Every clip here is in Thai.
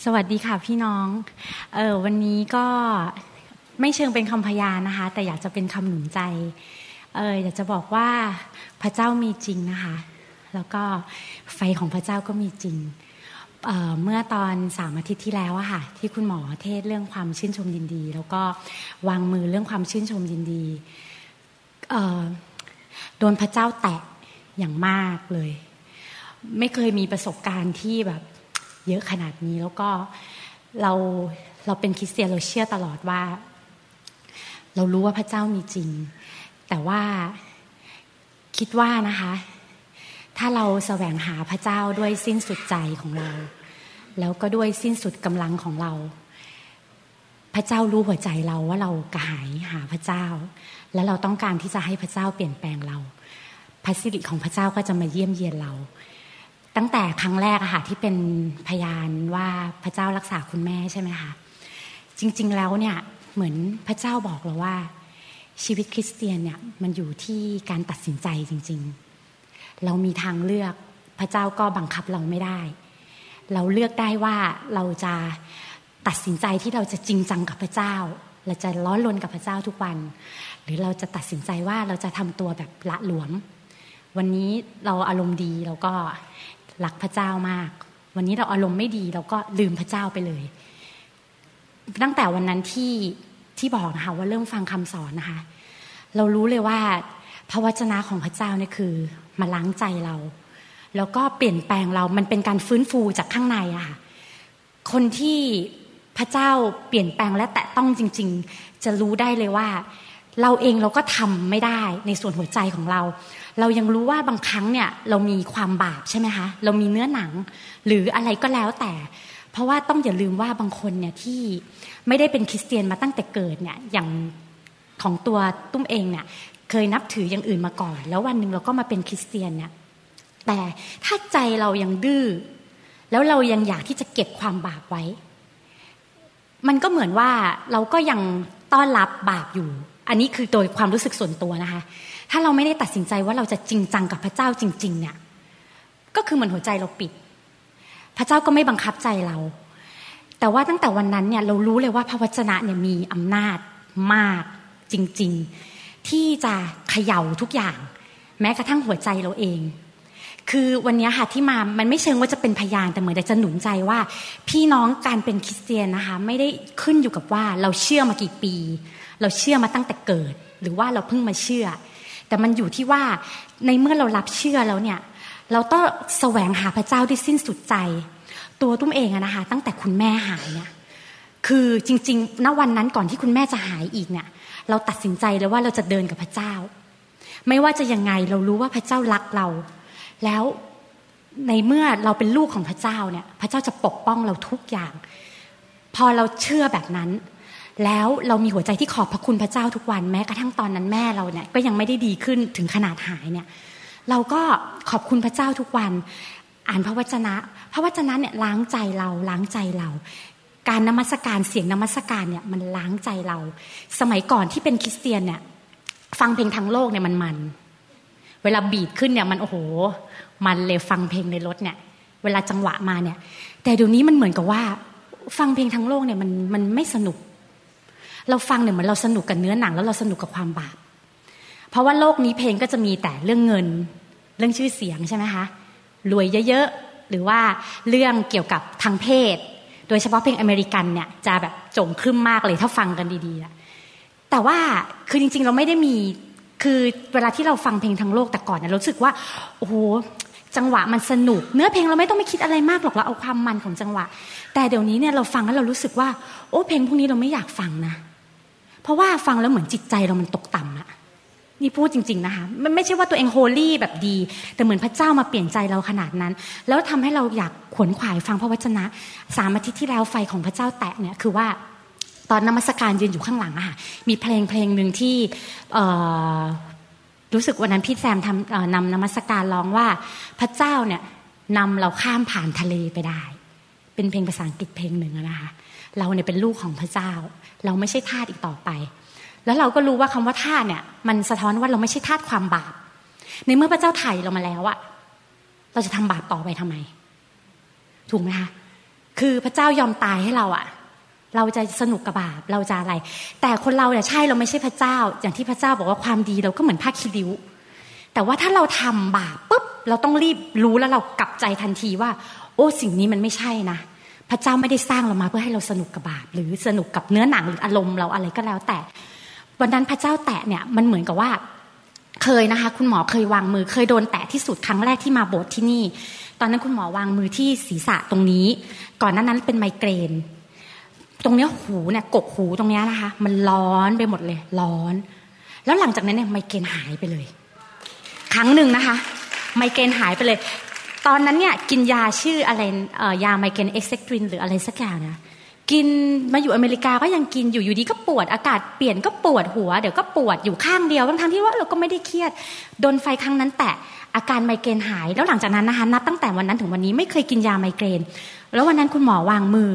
สวัสดีค่ะพี่น้องเออวันนี้ก็ไม่เชิงเป็นคำพยานนะคะ แต่อยากจะเป็นคำหนุนใจเอออยากจะบอกว่าพระเจ้ามีจริงนะคะ แล้วก็ไฟของพระเจ้าก็มีจริงเเมื่อตอนสามอาทิตย์ที่แล้วอะค่ะที่คุณหมอเทศเรื่องความชื่นชมยินดี แล้วก็วางมือเรื่องความชื่นชมยินดีโดนพระเจ้าแตะอย่างมากเลย ไม่เคยมีประสบการณ์ที่แบบ เยอะขนาดนี้แล้วก็เราเราเป็นคริสเตียนเราเชื่อตลอดว่า เรารู้ว่าพระเจ้ามีจริง แต่ว่าคิดว่านะคะ ถ้าเราแสวงหาพระเจ้าด้วยสิ้นสุดใจของเรา แล้วก็ด้วยสิ้นสุดกำลังของเรา พระเจ้ารู้หัวใจเราว่าเรากระหายหาพระเจ้า และเราต้องการที่จะให้พระเจ้าเปลี่ยนแปลงเราพระสิริของพระเจ้าก็จะมาเยี่ยมเยียนเรา ตั้งแต่ครั้งแรกอะค่ะที่เป็นพยานว่าพระเจ้ารักษาคุณแม่ใช่ไหมคะจริง ๆแล้วเนี่ยเหมือนพระเจ้าบอกเราว่า ชีวิตคริสเตียนเนี่ยมันอยู่ที่การตัดสินใจจริง ๆ เรามีทางเลือกพระเจ้าก็บังคับเราไม่ได้ เราเลือกได้ว่าเราจะตัดสินใจที่เราจะจริงจังกับพระเจ้า เราจะร้อนรนกับพระเจ้าทุกวัน หรือเราจะตัดสินใจว่าเราจะทำตัวแบบละหลวม วันนี้เราอารมณ์ดีเราก็ รักพระเจ้ามาก วันนี้เราอารมณ์ไม่ดีเราก็ลืมพระเจ้าไปเลย ตั้งแต่วันนั้นที่ที่บอกนะคะว่าเรื่องฟังคำสอนนะคะ เรารู้เลยว่าพระวจนะของพระเจ้าเนี่ยคือมาล้างใจเรา แล้วก็เปลี่ยนแปลงเรา มันเป็นการฟื้นฟูจากข้างในอะค่ะ คนที่พระเจ้าเปลี่ยนแปลงและแตะต้องจริง ๆ จะรู้ได้เลยว่า เราเองเราก็ทำไม่ได้ในส่วนหัวใจของเรา เรายังรู้ว่าบางครั้งเนี่ยเรามีความบาปใช่ไหมคะ เรามีเนื้อหนัง หรืออะไรก็แล้วแต่ เพราะว่าต้องอย่าลืมว่าบางคนเนี่ยที่ไม่ได้เป็นคริสเตียนมาตั้งแต่เกิดเนี่ยอย่างของตัวตุ้มเองเนี่ยเคยนับถืออย่างอื่นมาก่อน แล้ววันหนึ่งเราก็มาเป็นคริสเตียนเนี่ยแต่ถ้าใจเรายังดื้อแล้วเรายังอยากที่จะเก็บความบาปไว้ มันก็เหมือนว่าเราก็ยังต้อนรับบาปอยู่ อันนี้คือโดยความรู้สึกส่วนตัวนะคะ ถ้าเราไม่ได้ตัดสินใจว่าเราจะจริงจังกับพระเจ้าจริง ๆ เนี่ย ก็คือเหมือนหัวใจเราปิด พระเจ้าก็ไม่บังคับใจเรา แต่ว่าตั้งแต่วันนั้นเนี่ยเรารู้เลยว่าพระวจนะเนี่ยมีอำนาจมากจริง ๆ ที่จะเขย่าทุกอย่าง แม้กระทั่งหัวใจเราเอง คือวันนี้ค่ะที่มา มันไม่เชิงว่าจะเป็นพยานแต่เหมือนจะหนุนใจว่า พี่น้องการเป็นคริสเตียนนะคะ ไม่ได้ขึ้นอยู่กับว่าเราเชื่อมากี่ปี เราเชื่อมาตั้งแต่เกิด หรือว่าเราเพิ่งมาเชื่อ แต่มันอยู่ที่ว่าในเมื่อเรารับเชื่อแล้วเนี่ย เราต้องแสวงหาพระเจ้าที่สิ้นสุดใจ ตัวตุ้มเองอะนะคะตั้งแต่คุณแม่หายเนี่ยคือจริงๆณวันนั้นก่อนที่คุณแม่จะหายอีกเนี่ย เราตัดสินใจเลยว่าเราจะเดินกับพระเจ้า ไม่ว่าจะยังไงเรารู้ว่าพระเจ้ารักเรา แล้วในเมื่อเราเป็นลูกของพระเจ้าเนี่ย พระเจ้าจะปกป้องเราทุกอย่าง พอเราเชื่อแบบนั้น แล้วเรามีหัวใจที่ขอบพระคุณพระเจ้าทุกวันแม้กระทั่งตอนนั้นแม่เราเนี่ยก็ยังไม่ได้ดีขึ้นถึงขนาดหายเนี่ยเราก็ขอบคุณพระเจ้าทุกวัน อ่านพระวจนะ พระวจนะเนี่ยล้างใจเราล้างใจเรา การนมัสการเสียงนมัสการเนี่ยมันล้างใจเรา สมัยก่อนที่เป็นคริสเตียนเนี่ยฟังเพลงทั้งโลกเนี่ยมันมันเวลาบีดขึ้นเนี่ยมันโอ้โห มันเลยฟังเพลงในรถเนี่ย เวลาจังหวะมาเนี่ย แต่เดี๋ยวนี้มันเหมือนกับว่า ฟังเพลงทั้งโลกเนี่ยมันมันไม่สนุก เราฟังเนี่ยเหมือนเราสนุกกับเนื้อหนัง แล้วเราสนุกกับความบาป เพราะว่าโลกนี้เพลงก็จะมีแต่เรื่องเงิน เรื่องชื่อเสียงใช่ไหมคะรวยเยอะๆหรือว่าเรื่องเกี่ยวกับทางเพศ โดยเฉพาะเพลงอเมริกันเนี่ยจะแบบโจงครึ่มมากเลยถ้าฟังกันดีๆแต่ว่าคือจริงๆเราไม่ได้มีคือเวลาที่เราฟังเพลงทางโลกแต่ก่อนเนี่ยรู้สึกว่าโอ้โหจังหวะมันสนุก เนื้อเพลงเราไม่ต้องไม่คิดอะไรมากหรอกเราเอาความมันของจังหวะ แต่เดี๋ยวนี้เนี่ยเราฟังแล้วเรารู้สึกว่า โอ้เพลงพวกนี้เราไม่อยากฟังนะ เพราะว่าฟังแล้วเหมือนจิตใจเรามันตกต่ำอะนี่พูดจริง ๆนะคะมันไม่ใช่ว่าตัวเองโฮลี่แบบดี แต่เหมือนพระเจ้ามาเปลี่ยนใจเราขนาดนั้น แล้วทำให้เราอยากขวนขวายฟังพระวจนะสามอาทิตย์ที่แล้วไฟของพระเจ้าแตะเนี่ยคือว่าตอนนมัสการยืนอยู่ข้างหลังอะค่ะมีเพลงเพลงหนึ่งที่รู้สึกวันนั้นพี่แซมทำนำนมัสการร้องว่าพระเจ้าเนี่ยนำเราข้ามผ่านทะเลไปได้ เป็นเพลงภาษาอังกฤษเพลงหนึ่งนะคะเราเนี่ยเป็นลูกของพระเจ้า เราไม่ใช่ทาสอีกต่อไป แล้วเราก็รู้ว่าคำว่าทาสเนี่ย มันสะท้อนว่าเราไม่ใช่ทาสความบาป ในเมื่อพระเจ้าไถ่เรามาแล้วอะเราจะทำบาปต่อไปทำไม ถูกไหมคะคือพระเจ้ายอมตายให้เราอะเราจะสนุกกับบาปเราจะอะไร แต่คนเราเนี่ยใช่เราไม่ใช่พระเจ้า อย่างที่พระเจ้าบอกว่าความดีเราก็เหมือนผ้าคีริ้ว แต่ว่าถ้าเราทำบาปปุ๊บเราต้องรีบรู้แล้วเรากลับใจทันทีว่า โอ้สิ่งนี้มันไม่ใช่นะ พระเจ้าไม่ได้สร้างเรามาเพื่อให้เราสนุกกับบาปหรือสนุกกับเนื้อหนังหรืออารมณ์เราอะไรก็แล้ว แต่วันนั้นพระเจ้าแตะเนี่ยมันเหมือนกับว่าเคยนะคะ คุณหมอเคยวางมือเคยโดนแตะที่สุดครั้งแรกที่มาโบสถ์ที่นี่ ตอนนั้นคุณหมอวางมือที่ศีรษะตรงนี้ ก่อนนั้นนั้นเป็นไมเกรน ตรงเนี้ยหูเนี่ยกกหูตรงเนี้ยนะคะ มันร้อนไปหมดเลย ร้อน แล้วหลังจากนั้นเนี่ยไมเกรนหายไปเลย ครั้งหนึ่งนะคะ ไมเกรนหายไปเลย ตอนนั้นเนี่ยกินยาชื่ออะไรยาไมเกรน Excedrin หรืออะไรสักอย่างนะกินมาอยู่อเมริกาก็ยังกินอยู่อยู่ดีก็ปวดอากาศเปลี่ยนก็ปวดหัวเดี๋ยวก็ปวดอยู่ข้างเดียวทั้งที่ว่าเราก็ไม่ได้เครียดโดนไฟครั้งนั้นแต่อาการไมเกรนหาย แล้วหลังจากนั้นนะคะนับตั้งแต่วันนั้นถึงวันนี้ไม่เคยกินยาไมเกรน แล้ววันนั้นคุณหมอวางมือ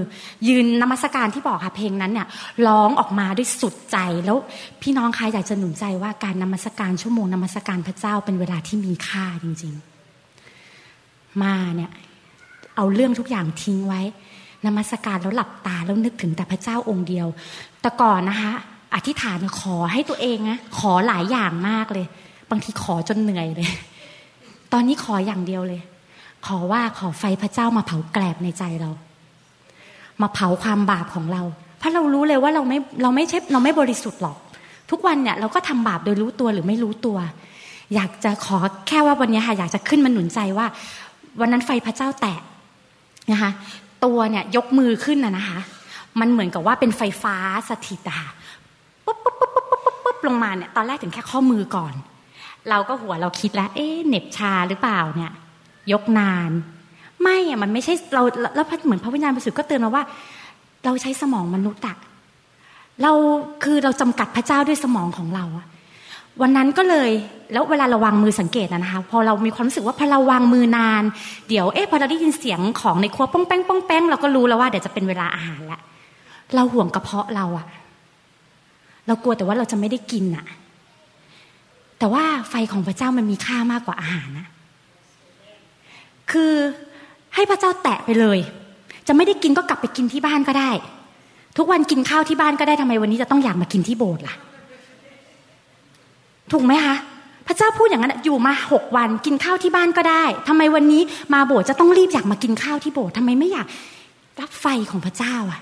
ยืนนมัสการที่บอกค่ะเพลงนั้นเนี่ยร้องออกมาด้วยสุดใจแล้วพี่น้องคะอยากจะหนุนใจว่าการนมัสการชั่วโมงนมัสการพระเจ้าเป็นเวลาที่มีค่าจริง ๆ มาเนี่ยเอาเรื่องทุกอย่างทิ้งไว้ นมัสการแล้วหลับตาแล้วนึกถึงแต่พระเจ้าองค์เดียว แต่ก่อนนะคะ อธิษฐานขอให้ตัวเองนะขอหลายอย่างมากเลย บางทีขอจนเหนื่อยเลย ตอนนี้ขออย่างเดียวเลย ขอว่าขอไฟพระเจ้ามาเผาแกลบในใจเรา มาเผาความบาปของเรา เพราะเรารู้เลยว่าเราไม่เราไม่ใช่เราไม่บริสุทธิ์หรอก ทุกวันเนี่ยเราก็ทำบาปโดยรู้ตัวหรือไม่รู้ตัว อยากจะขอแค่ว่าวันนี้ค่ะอยากจะขึ้นมาหนุนใจว่า วันนั้นไฟพระเจ้าแตะนะคะตัวเนี่ยยกมือขึ้นนะนะคะ มันเหมือนกับว่าเป็นไฟฟ้าสถิตอะค่ะปุ๊บปุ๊บปุ๊บปุ๊บปุ๊บปุ๊บลงมาเนี่ยตอนแรกถึงแค่ข้อมือก่อน เราก็หัวเราคิดแล้วเอ๊ะเน็บชาหรือเปล่าเนี่ย ยกนาน ไม่อะมันไม่ใช่เราแล้วเหมือนพระวิญญาณบริสุทธิ์ก็เตือนมาว่า เราใช้สมองมนุษย์อะเราคือเราจำกัดพระเจ้าด้วยสมองของเราอะ วันนั้นก็เลยแล้วเวลาเราวางมือสังเกตนะคะ พอเรามีความรู้สึกว่าพอเราวางมือนาน เดี๋ยวเอ๊ะพอเราได้ยินเสียงของในครัวป้องแป้งป้องแป้งเราก็รู้แล้วว่าเดี๋ยวจะเป็นเวลาอาหารละเราห่วงกระเพาะเราอะเรากลัวแต่ว่าเราจะไม่ได้กินอะแต่ว่าไฟของพระเจ้ามันมีค่ามากกว่าอาหารนะคือให้พระเจ้าแตะไปเลย จะไม่ได้กินก็กลับไปกินที่บ้านก็ได้ ทุกวันกินข้าวที่บ้านก็ได้ทำไมวันนี้จะต้องอยากมากินที่โบสถ์ล่ะ ถูกไหมคะพระเจ้าพูดอย่างนั้นอยู่มาหกวันกินข้าวที่บ้านก็ได้ทำไมวันนี้มาโบสถ์จะต้องรีบอยากมากินข้าวที่โบสถ์ทำไมไม่อยากรับไฟของพระเจ้าอะ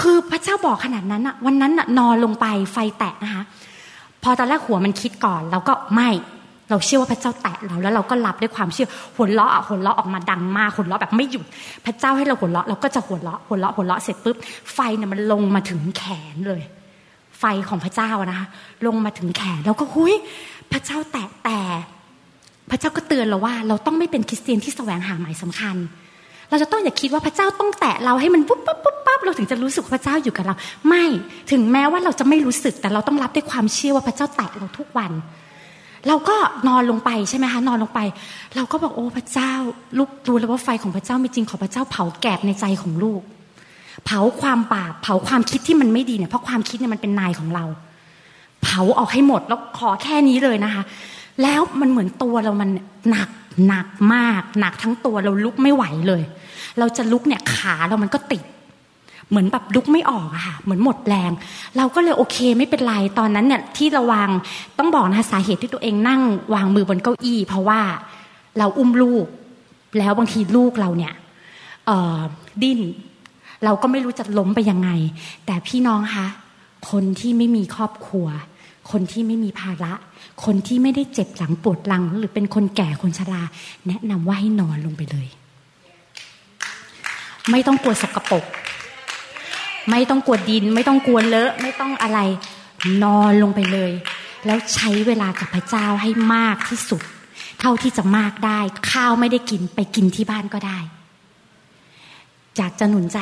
คือพระเจ้าบอกขนาดนั้นอะ วันนั้นอะนอนลงไปไฟแตะนะคะพอตอนแรกหัวมันคิดก่อนเราก็ไม่เราเชื่อว่าพระเจ้าแตะเราแล้วเราก็รับด้วยความเชื่อหัวเราะหัวเราะออกมาดังมากหัวเราะแบบไม่หยุด พระเจ้าให้เราหัวเราะเราก็จะหัวเราะหัวเราะหัวเราะเสร็จปุ๊บไฟเนี่ยมันลงมาถึงแขนเลย ไฟของพระเจ้านะคะลงมาถึงแขนแล้วก็หุยพระเจ้าแตะแต่พระเจ้าก็เตือนเราว่า เราต้องไม่เป็นคริสเตียนที่แสวงหาหมายสำคัญ เราจะต้องอย่าคิดว่าพระเจ้าต้องแตะเราให้มันปุ๊บปุ๊บปุ๊บปั๊บเราถึงจะรู้สึกพระเจ้าอยู่กับเรา ไม่ถึงแม้ว่าเราจะไม่รู้สึกแต่เราต้องรับด้วยความเชื่อว่าพระเจ้าแตะเราทุกวัน เราก็นอนลงไปใช่ไหมคะนอนลงไป เราก็บอกโอ้พระเจ้าลูกรู้แล้วว่าไฟของพระเจ้ามีจริงขอพระเจ้าเผาแกบในใจของลูก เผาความบาปเผาความคิดที่มันไม่ดีเนี่ยเพราะความคิดเนี่ยมันเป็นนายของเรา เผาออกให้หมดแล้วขอแค่นี้เลยนะคะ แล้วมันเหมือนตัวเรามันหนักหนักมากหนักทั้งตัวเราลุกไม่ไหวเลย เราจะลุกเนี่ยขาเรามันก็ติด เหมือนแบบลุกไม่ออกอะค่ะ เหมือนหมดแรง เราก็เลยโอเคไม่เป็นไรตอนนั้นเนี่ยที่ระวังต้องบอกนะคะสาเหตุที่ตัวเองนั่งวางมือบนเก้าอี้ เพราะว่าเราอุ้มลูก แล้วบางทีลูกเราเนี่ยดิ้น เราก็ไม่รู้จะล้มไปยังไง แต่พี่น้องคะคนที่ไม่มีครอบครัว คนที่ไม่มีภาระ คนที่ไม่ได้เจ็บหลังปวดหลัง หรือเป็นคนแก่คนชรา แนะนำว่าให้นอนลงไปเลย ไม่ต้องกลัวสกปรกไม่ต้องกลัวดิน ไม่ต้องกลัวเลอะ ไม่ต้องอะไร นอนลงไปเลย แล้วใช้เวลากับพระเจ้าให้มากที่สุด เท่าที่จะมากได้ ข้าวไม่ได้กินไปกินที่บ้านก็ได้ อยากจะหนุนใจ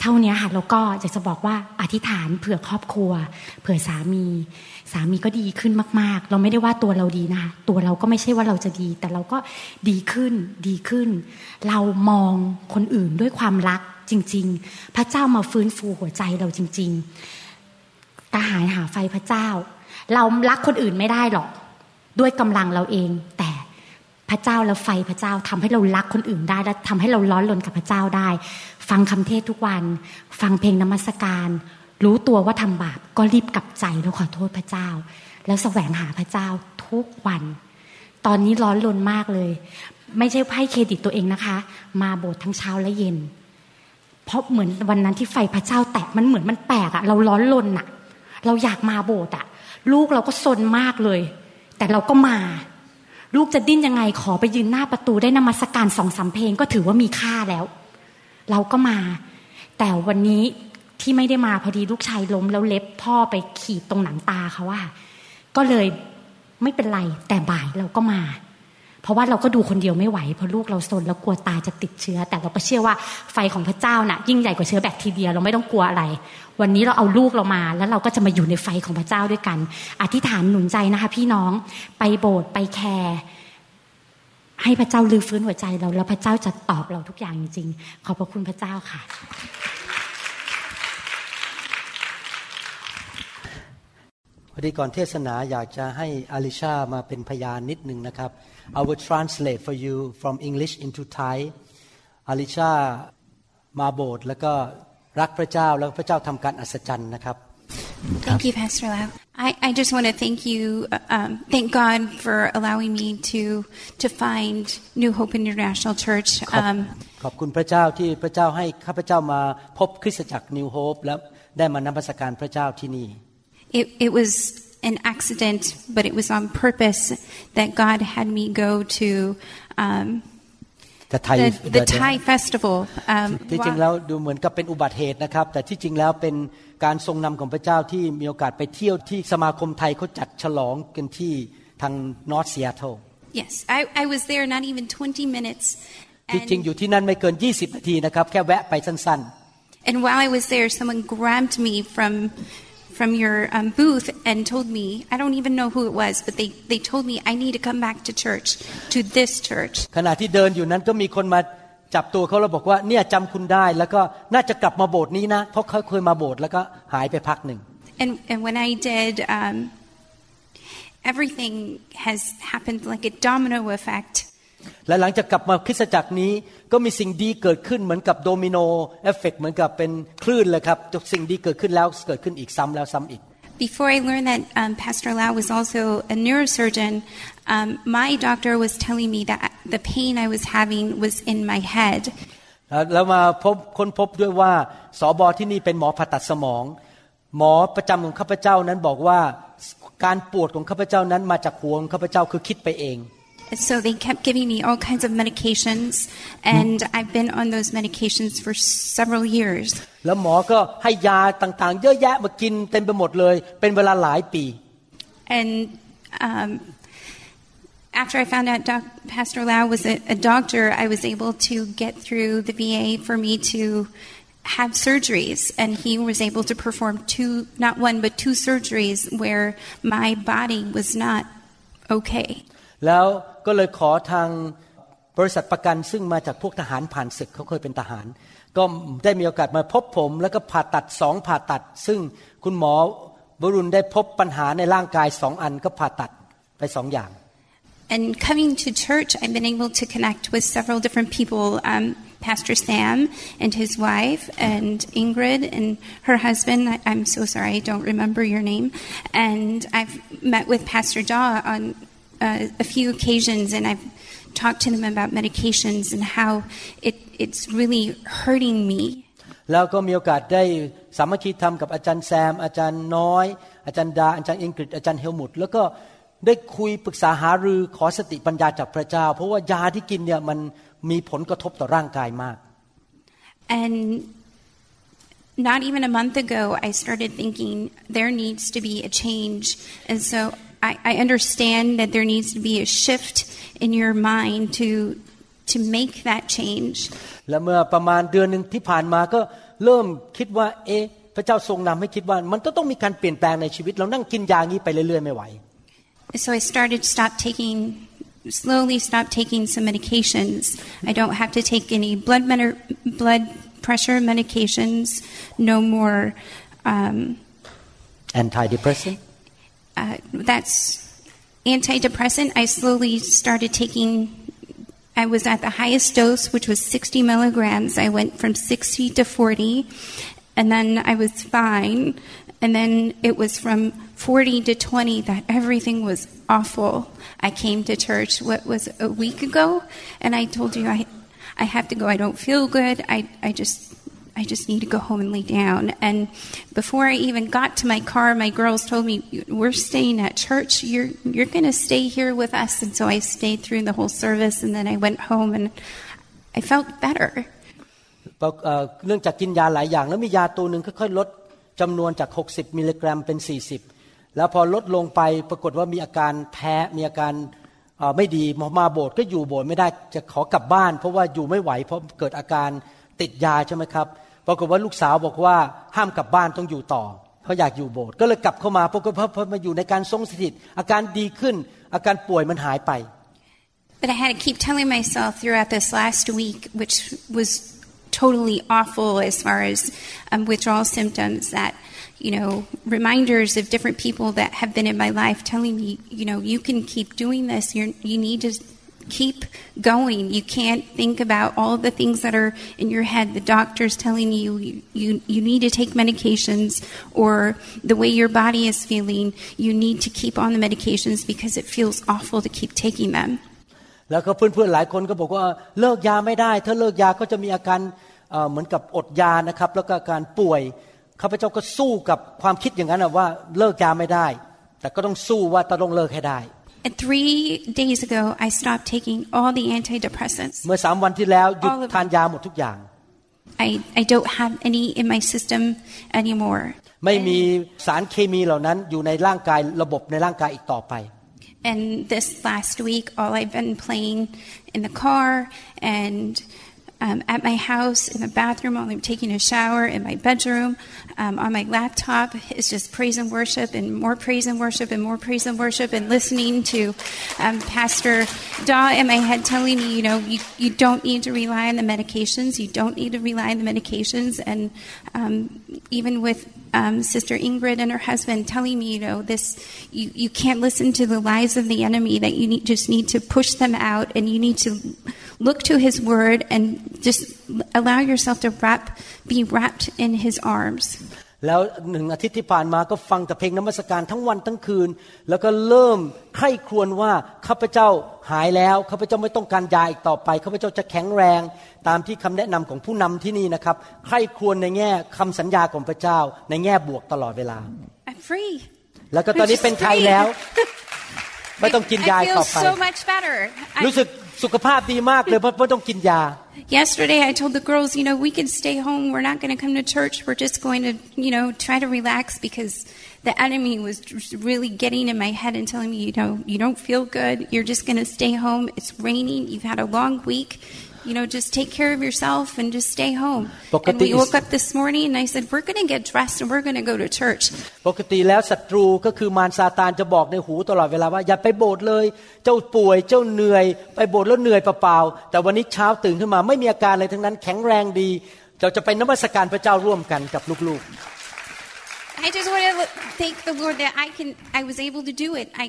เท่านี้ค่ะแล้วก็อยากจะบอกว่าอธิษฐานเผื่อครอบครัว เผื่อสามี สามีก็ดีขึ้นมาก ๆ เราไม่ได้ว่าตัวเราดีนะคะตัวเราก็ไม่ใช่ว่าเราจะดี แต่เราก็ดีขึ้นดีขึ้น เรามองคนอื่นด้วยความรักจริง ๆ พระเจ้ามาฟื้นฟูหัวใจเราจริง ๆกระหายหาไฟพระเจ้า เรารักคนอื่นไม่ได้หรอก ด้วยกำลังเราเอง พระเจ้าแล้วไฟพระเจ้าทำให้เรารักคนอื่นได้ และทำให้เราร้อนรนกับพระเจ้าได้ ฟังคำเทศทุกวัน ฟังเพลงนมัสการ รู้ตัวว่าทำบาปก็รีบกลับใจแล้วขอโทษพระเจ้า แล้วแสวงหาพระเจ้าทุกวัน ตอนนี้ร้อนรนมากเลย ไม่ใช่ให้เครดิตตัวเองนะคะ มาโบสถ์ทั้งเช้าและเย็น เพราะเหมือนวันนั้นที่ไฟพระเจ้าแตะมันเหมือนมันแปลกอะเราร้อนรนอะเราอยากมาโบสถ์อะลูกเราก็ซนมากเลย แต่เราก็มา ลูกจะดิ้นยังไงขอไปยืนหน้าประตูได้นมัสการสองสามเพลงก็ถือว่ามีค่าแล้ว เราก็มา แต่วันนี้ที่ไม่ได้มาพอดีลูกชายล้มแล้วเล็บพ่อไปขีดตรงหนังตาเขาว่า ก็เลยไม่เป็นไรแต่บ่ายเราก็มา เพราะว่าเราก็ดูคนเดียวไม่ไหวเพราะลูกเราซนแล้วกลัวตายจะติดเชื้อ แต่เราก็เชื่อว่าไฟของพระเจ้านะ่ะยิ่งใหญ่กว่าเชื้อแบคทีเรียเราไม่ต้องกลัวอะไร วันนี้เราเอาลูกเรามา แล้วเราก็จะมาอยู่ในไฟของพระเจ้าด้วยกัน อธิษฐานหนุนใจนะคะ พี่น้องไปโบสถ์ไปแคร์ให้พระเจ้าลือฟื้นหัวใจเราแล้วพระเจ้าจะตอบเราทุกอย่างจริงๆขอบพระคุณพระเจ้าค่ะ พอดีก่อนเทศนาอยากจะให้อลิชามาเป็นพยานนิดหนึ่งนะครับ I will translate for you from English into Thai อลิชามาโบสถ์แล้วก็รักพระเจ้าแล้วพระเจ้าทำการอัศจรรย์นะครับ Thank you, Pastor Lau. I, I just want to thank you, um, thank God for allowing me to to find New Hope International Church. ขอบ Um, ขอบคุณพระเจ้าที่พระเจ้าให้ข้าพเจ้ามาพบคริสตจักรนิวโฮปแล้วได้มานมัสการพระเจ้าที่นี่ it, it was an accident, but it was on purpose that God had me go to um, แต่ไทย the, the Thai festival. Um, ที่จริงแล้วดูเหมือนกับเป็นอุบัติเหตุนะครับ แต่ที่จริงแล้วเป็นการทรงนำของพระเจ้าที่มีโอกาสไปเที่ยวที่สมาคมไทยเขาจัดฉลองกันที่ทางนอร์ทซีแอตเทิล yes, I, I was there not even 20 minutes. ที่จริง and, อยู่ที่นั่นไม่เกิน 20 นาทีนะครับ แค่แวะไปสั้น and while I was there, someone grabbed me from from your um, booth and told me, I don't even know who it was, but they, they told me I need to come back to church, to this church. ๆ ขณะที่เดินอยู่นั้นก็มีคนมาจับตัวเขาแล้วบอกว่าเนี่ยจำคุณได้ แล้วก็น่าจะกลับมาโบสถ์นี้นะ เพราะเขาเคยมาโบสถ์แล้วก็หายไปพักหนึ่ง And, and when I did, um, everything has happened like a domino effect. และหลังจากกลับมาคริสตจักรนี้ ก็มีสิ่งดีเกิดขึ้นเหมือนกับ domino effect เหมือนกับเป็นคลื่นเลยครับสิ่งดีเกิดขึ้นแล้วเกิดขึ้นอีกซ้ำแล้วซ้ำอีก Before I learned that um, Pastor Lau was also a neurosurgeon, um, my doctor was telling me that the pain I was having was in my head. แล้วมาพบค้นพบด้วยว่าสอบอที่นี่เป็นหมอผ่าตัดสมอง หมอประจำของข้าพเจ้านั้นบอกว่าการปวดของข้าพเจ้านั้นมาจากหัวของข้าพเจ้าคือคิดไปเอง And so they kept giving me all kinds of medications, and I've been on those medications for several years. แล้วหมอก็ให้ยาต่างๆ เยอะแยะมากินเต็มไปหมดเลย เป็นเวลาหลายปี And um, after I found out doc- Pastor Lau was a, a doctor, I was able to get through the VA for me to have surgeries. And he was able to perform two, not one, but two surgeries where my body was not okay. แล้วก็เลยขอทางบริษัทประกันซึ่งมาจากพวกทหารผ่านศึกเขาเคยเป็นทหาร ก็ได้มีโอกาสมาพบผม แล้วก็ผ่าตัดสองผ่าตัด ซึ่งคุณหมอวรุณได้พบปัญหาในร่างกายสองอันก็ผ่าตัดไปสองอย่าง And coming to church, I've been able to connect with several different people. Um, Pastor Sam and his wife, and Ingrid and her husband. I, I'm so sorry, I don't remember your name. And I've met with Pastor Daw on uh, a few occasions, and I've talked to them about medications and how it, it's really hurting me. แล้วก็มีโอกาสได้สามัคคีธรรมกับอาจารย์แซม อาจารย์น้อย อาจารย์ดา อาจารย์อิงกฤษอาจารย์เฮลมุตแล้วก็ได้คุยปรึกษาหารือขอสติปัญญาจากพระเจ้า เพราะว่ายาที่กินเนี่ยมันมีผลกระทบต่อร่างกายมาก And not even a month ago, I started thinking there needs to be a change. And so I, I understand that there needs to be a shift in your mind to, to make that change. และเมื่อประมาณเดือนหนึ่งที่ผ่านมาก็เริ่มคิดว่า เอ๊ะพระเจ้าทรงนำให้คิดว่า มันต้องต้องมีการเปลี่ยนแปลงในชีวิต เรานั่งกินยางี้ไปเรื่อยๆไม่ไหว So I started stop taking, slowly stop taking some medications. I don't have to take any blood, med- blood pressure medications, no more. Um, antidepressant Uh, that's antidepressant. I slowly started taking I was at the highest dose, which was 60 milligrams. I went from 60 to 40, and then I was fine. And then it was from 40 to 20 that everything was awful. I came to church, what was a week ago, and I told you I, I have to go. I don't feel good. I, I just, I just need to go home and lay down. And before I even got to my car, my girls told me, "We're staying at church. You're, you're going to stay here with us." And so I stayed through the whole service, and then I went home, and I felt better. เนื่องจากกินยาหลายอย่าง แล้วมียาตัวหนึ่งค่อยๆลดจำนวนจาก 60 มิลลิกรัมเป็น 40 แล้วพอลดลงไปปรากฏว่ามีอาการแพ้มีอาการไม่ดีมาโบสถ์ก็อยู่โบสถ์ไม่ได้จะขอกลับบ้าน เพราะว่าอยู่ไม่ไหวเพราะเกิดอาการติดยาใช่ไหมครับ ปรากฏว่าลูกสาวบอกว่าห้ามกลับบ้านต้องอยู่ต่อ เพราะอยากอยู่โบสถ์ก็เลยกลับเข้ามาปรากฏว่าพอมาอยู่ในการทรงสถิต อาการดีขึ้น อาการป่วยมันหายไป But I had to keep telling myself throughout this last week, which was totally awful as far as um, withdrawal symptoms, that, you know, reminders of different people that have been in my life telling me, you know, you can keep doing this. You're, you need to keep going. You can't think about all the things that are in your head. The doctor's telling you, you, you, you need to take medications or the way your body is feeling, you need to keep on the medications because it feels awful to keep taking them. แล้วก็เพื่อนๆหลายคนก็บอกว่าเลิกยาไม่ได้ ถ้าเลิกยาก็จะมีอาการเอ่อเหมือนกับอดยานะครับ แล้วก็อาการป่วยข้าพเจ้าก็สู้กับความคิดอย่างนั้นนะว่าเลิกยาไม่ได้ แต่ก็ต้องสู้ว่าต้องเลิกให้ได้ And three days ago, I stopped taking all the antidepressants. เมื่อสามวันที่แล้วหยุด All of ทานยาหมดทุกอย่าง I, I don't have any in my system anymore. ไม่มีสารเคมีเหล่านั้นอยู่ในร่างกายระบบในร่างกายอีกต่อไป And this last week, all I've been playing in the car and um, at my house, in the bathroom, while I'm taking a shower, in my bedroom, um, on my laptop, is just praise and worship and more praise and worship and more praise and worship and listening to um, Pastor Daw in my head telling me, you know, you, you don't need to rely on the medications. You don't need to rely on the medications. And um, even with um, Sister Ingrid and her husband telling me, you know, this, you, you can't listen to the lies of the enemy, that you need, just need to push them out and you need to look to his word and just allow yourself to wrap, be wrapped in his arms. แล้วหนึ่งอาทิตย์ที่ผ่านมาก็ฟังแต่เพลงนมัสการทั้งวันทั้งคืน แล้วก็เริ่มใคร่ครวญว่าข้าพเจ้าหายแล้วข้าพเจ้าไม่ต้องการยาอีกต่อไปข้าพเจ้าจะแข็งแรง ตามที่คำแนะนำของผู้นำที่นี่นะครับใคร่ครวญในแง่คำสัญญาของพระเจ้า ในแง่บวกตลอดเวลา I'm free. แล้วก็ตอนนี้เป็นไทยแล้ว ไม่ต้องกินยา I อีก feel ต่อไป so much better. I- รู้สึกสุขภาพดีมากเลยเพราะไม่ต้องกินยา Yesterday, I told the girls, you know, we can stay home. We're not going to come to church. We're just going to, you know, try to relax because the enemy was just really getting in my head and telling me, you know, you don't feel good. You're just going to stay home. It's raining. You've had a long week. You know, just take care of yourself and just stay home. And we Pagkatiis- woke up this morning and I said, we're going to get dressed and we're going to go to church. ปกติแล้วศัตรูก็คือมารซาตานจะบอกในหูตลอดเวลาว่าอย่าไปโบสถ์เลย เจ้าป่วยเจ้าเหนื่อย ไปโบสถ์แล้วเหนื่อยเปล่าๆแต่วันนี้เช้าตื่นขึ้นมาไม่มีอาการอะไรทั้งนั้นแข็งแรงดี เราจะไปนมัสการพระเจ้าร่วมกันกับลูก I just want to thank the Lord that I can. I was able to do it. I, I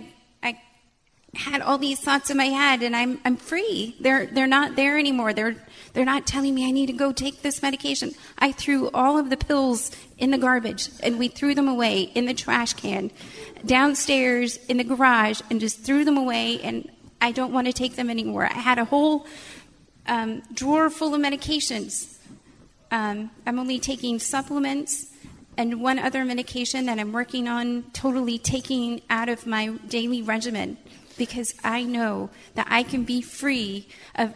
had all these thoughts in my head, and I'm, I'm free. They're, they're not there anymore. They're, they're not telling me I need to go take this medication. I threw all of the pills in the garbage, and we threw them away in the trash can, downstairs in the garage, and just threw them away. And I don't want to take them anymore. I had a whole um, drawer full of medications. Um, I'm only taking supplements and one other medication that I'm working on totally taking out of my daily regimen because I know that I can be free of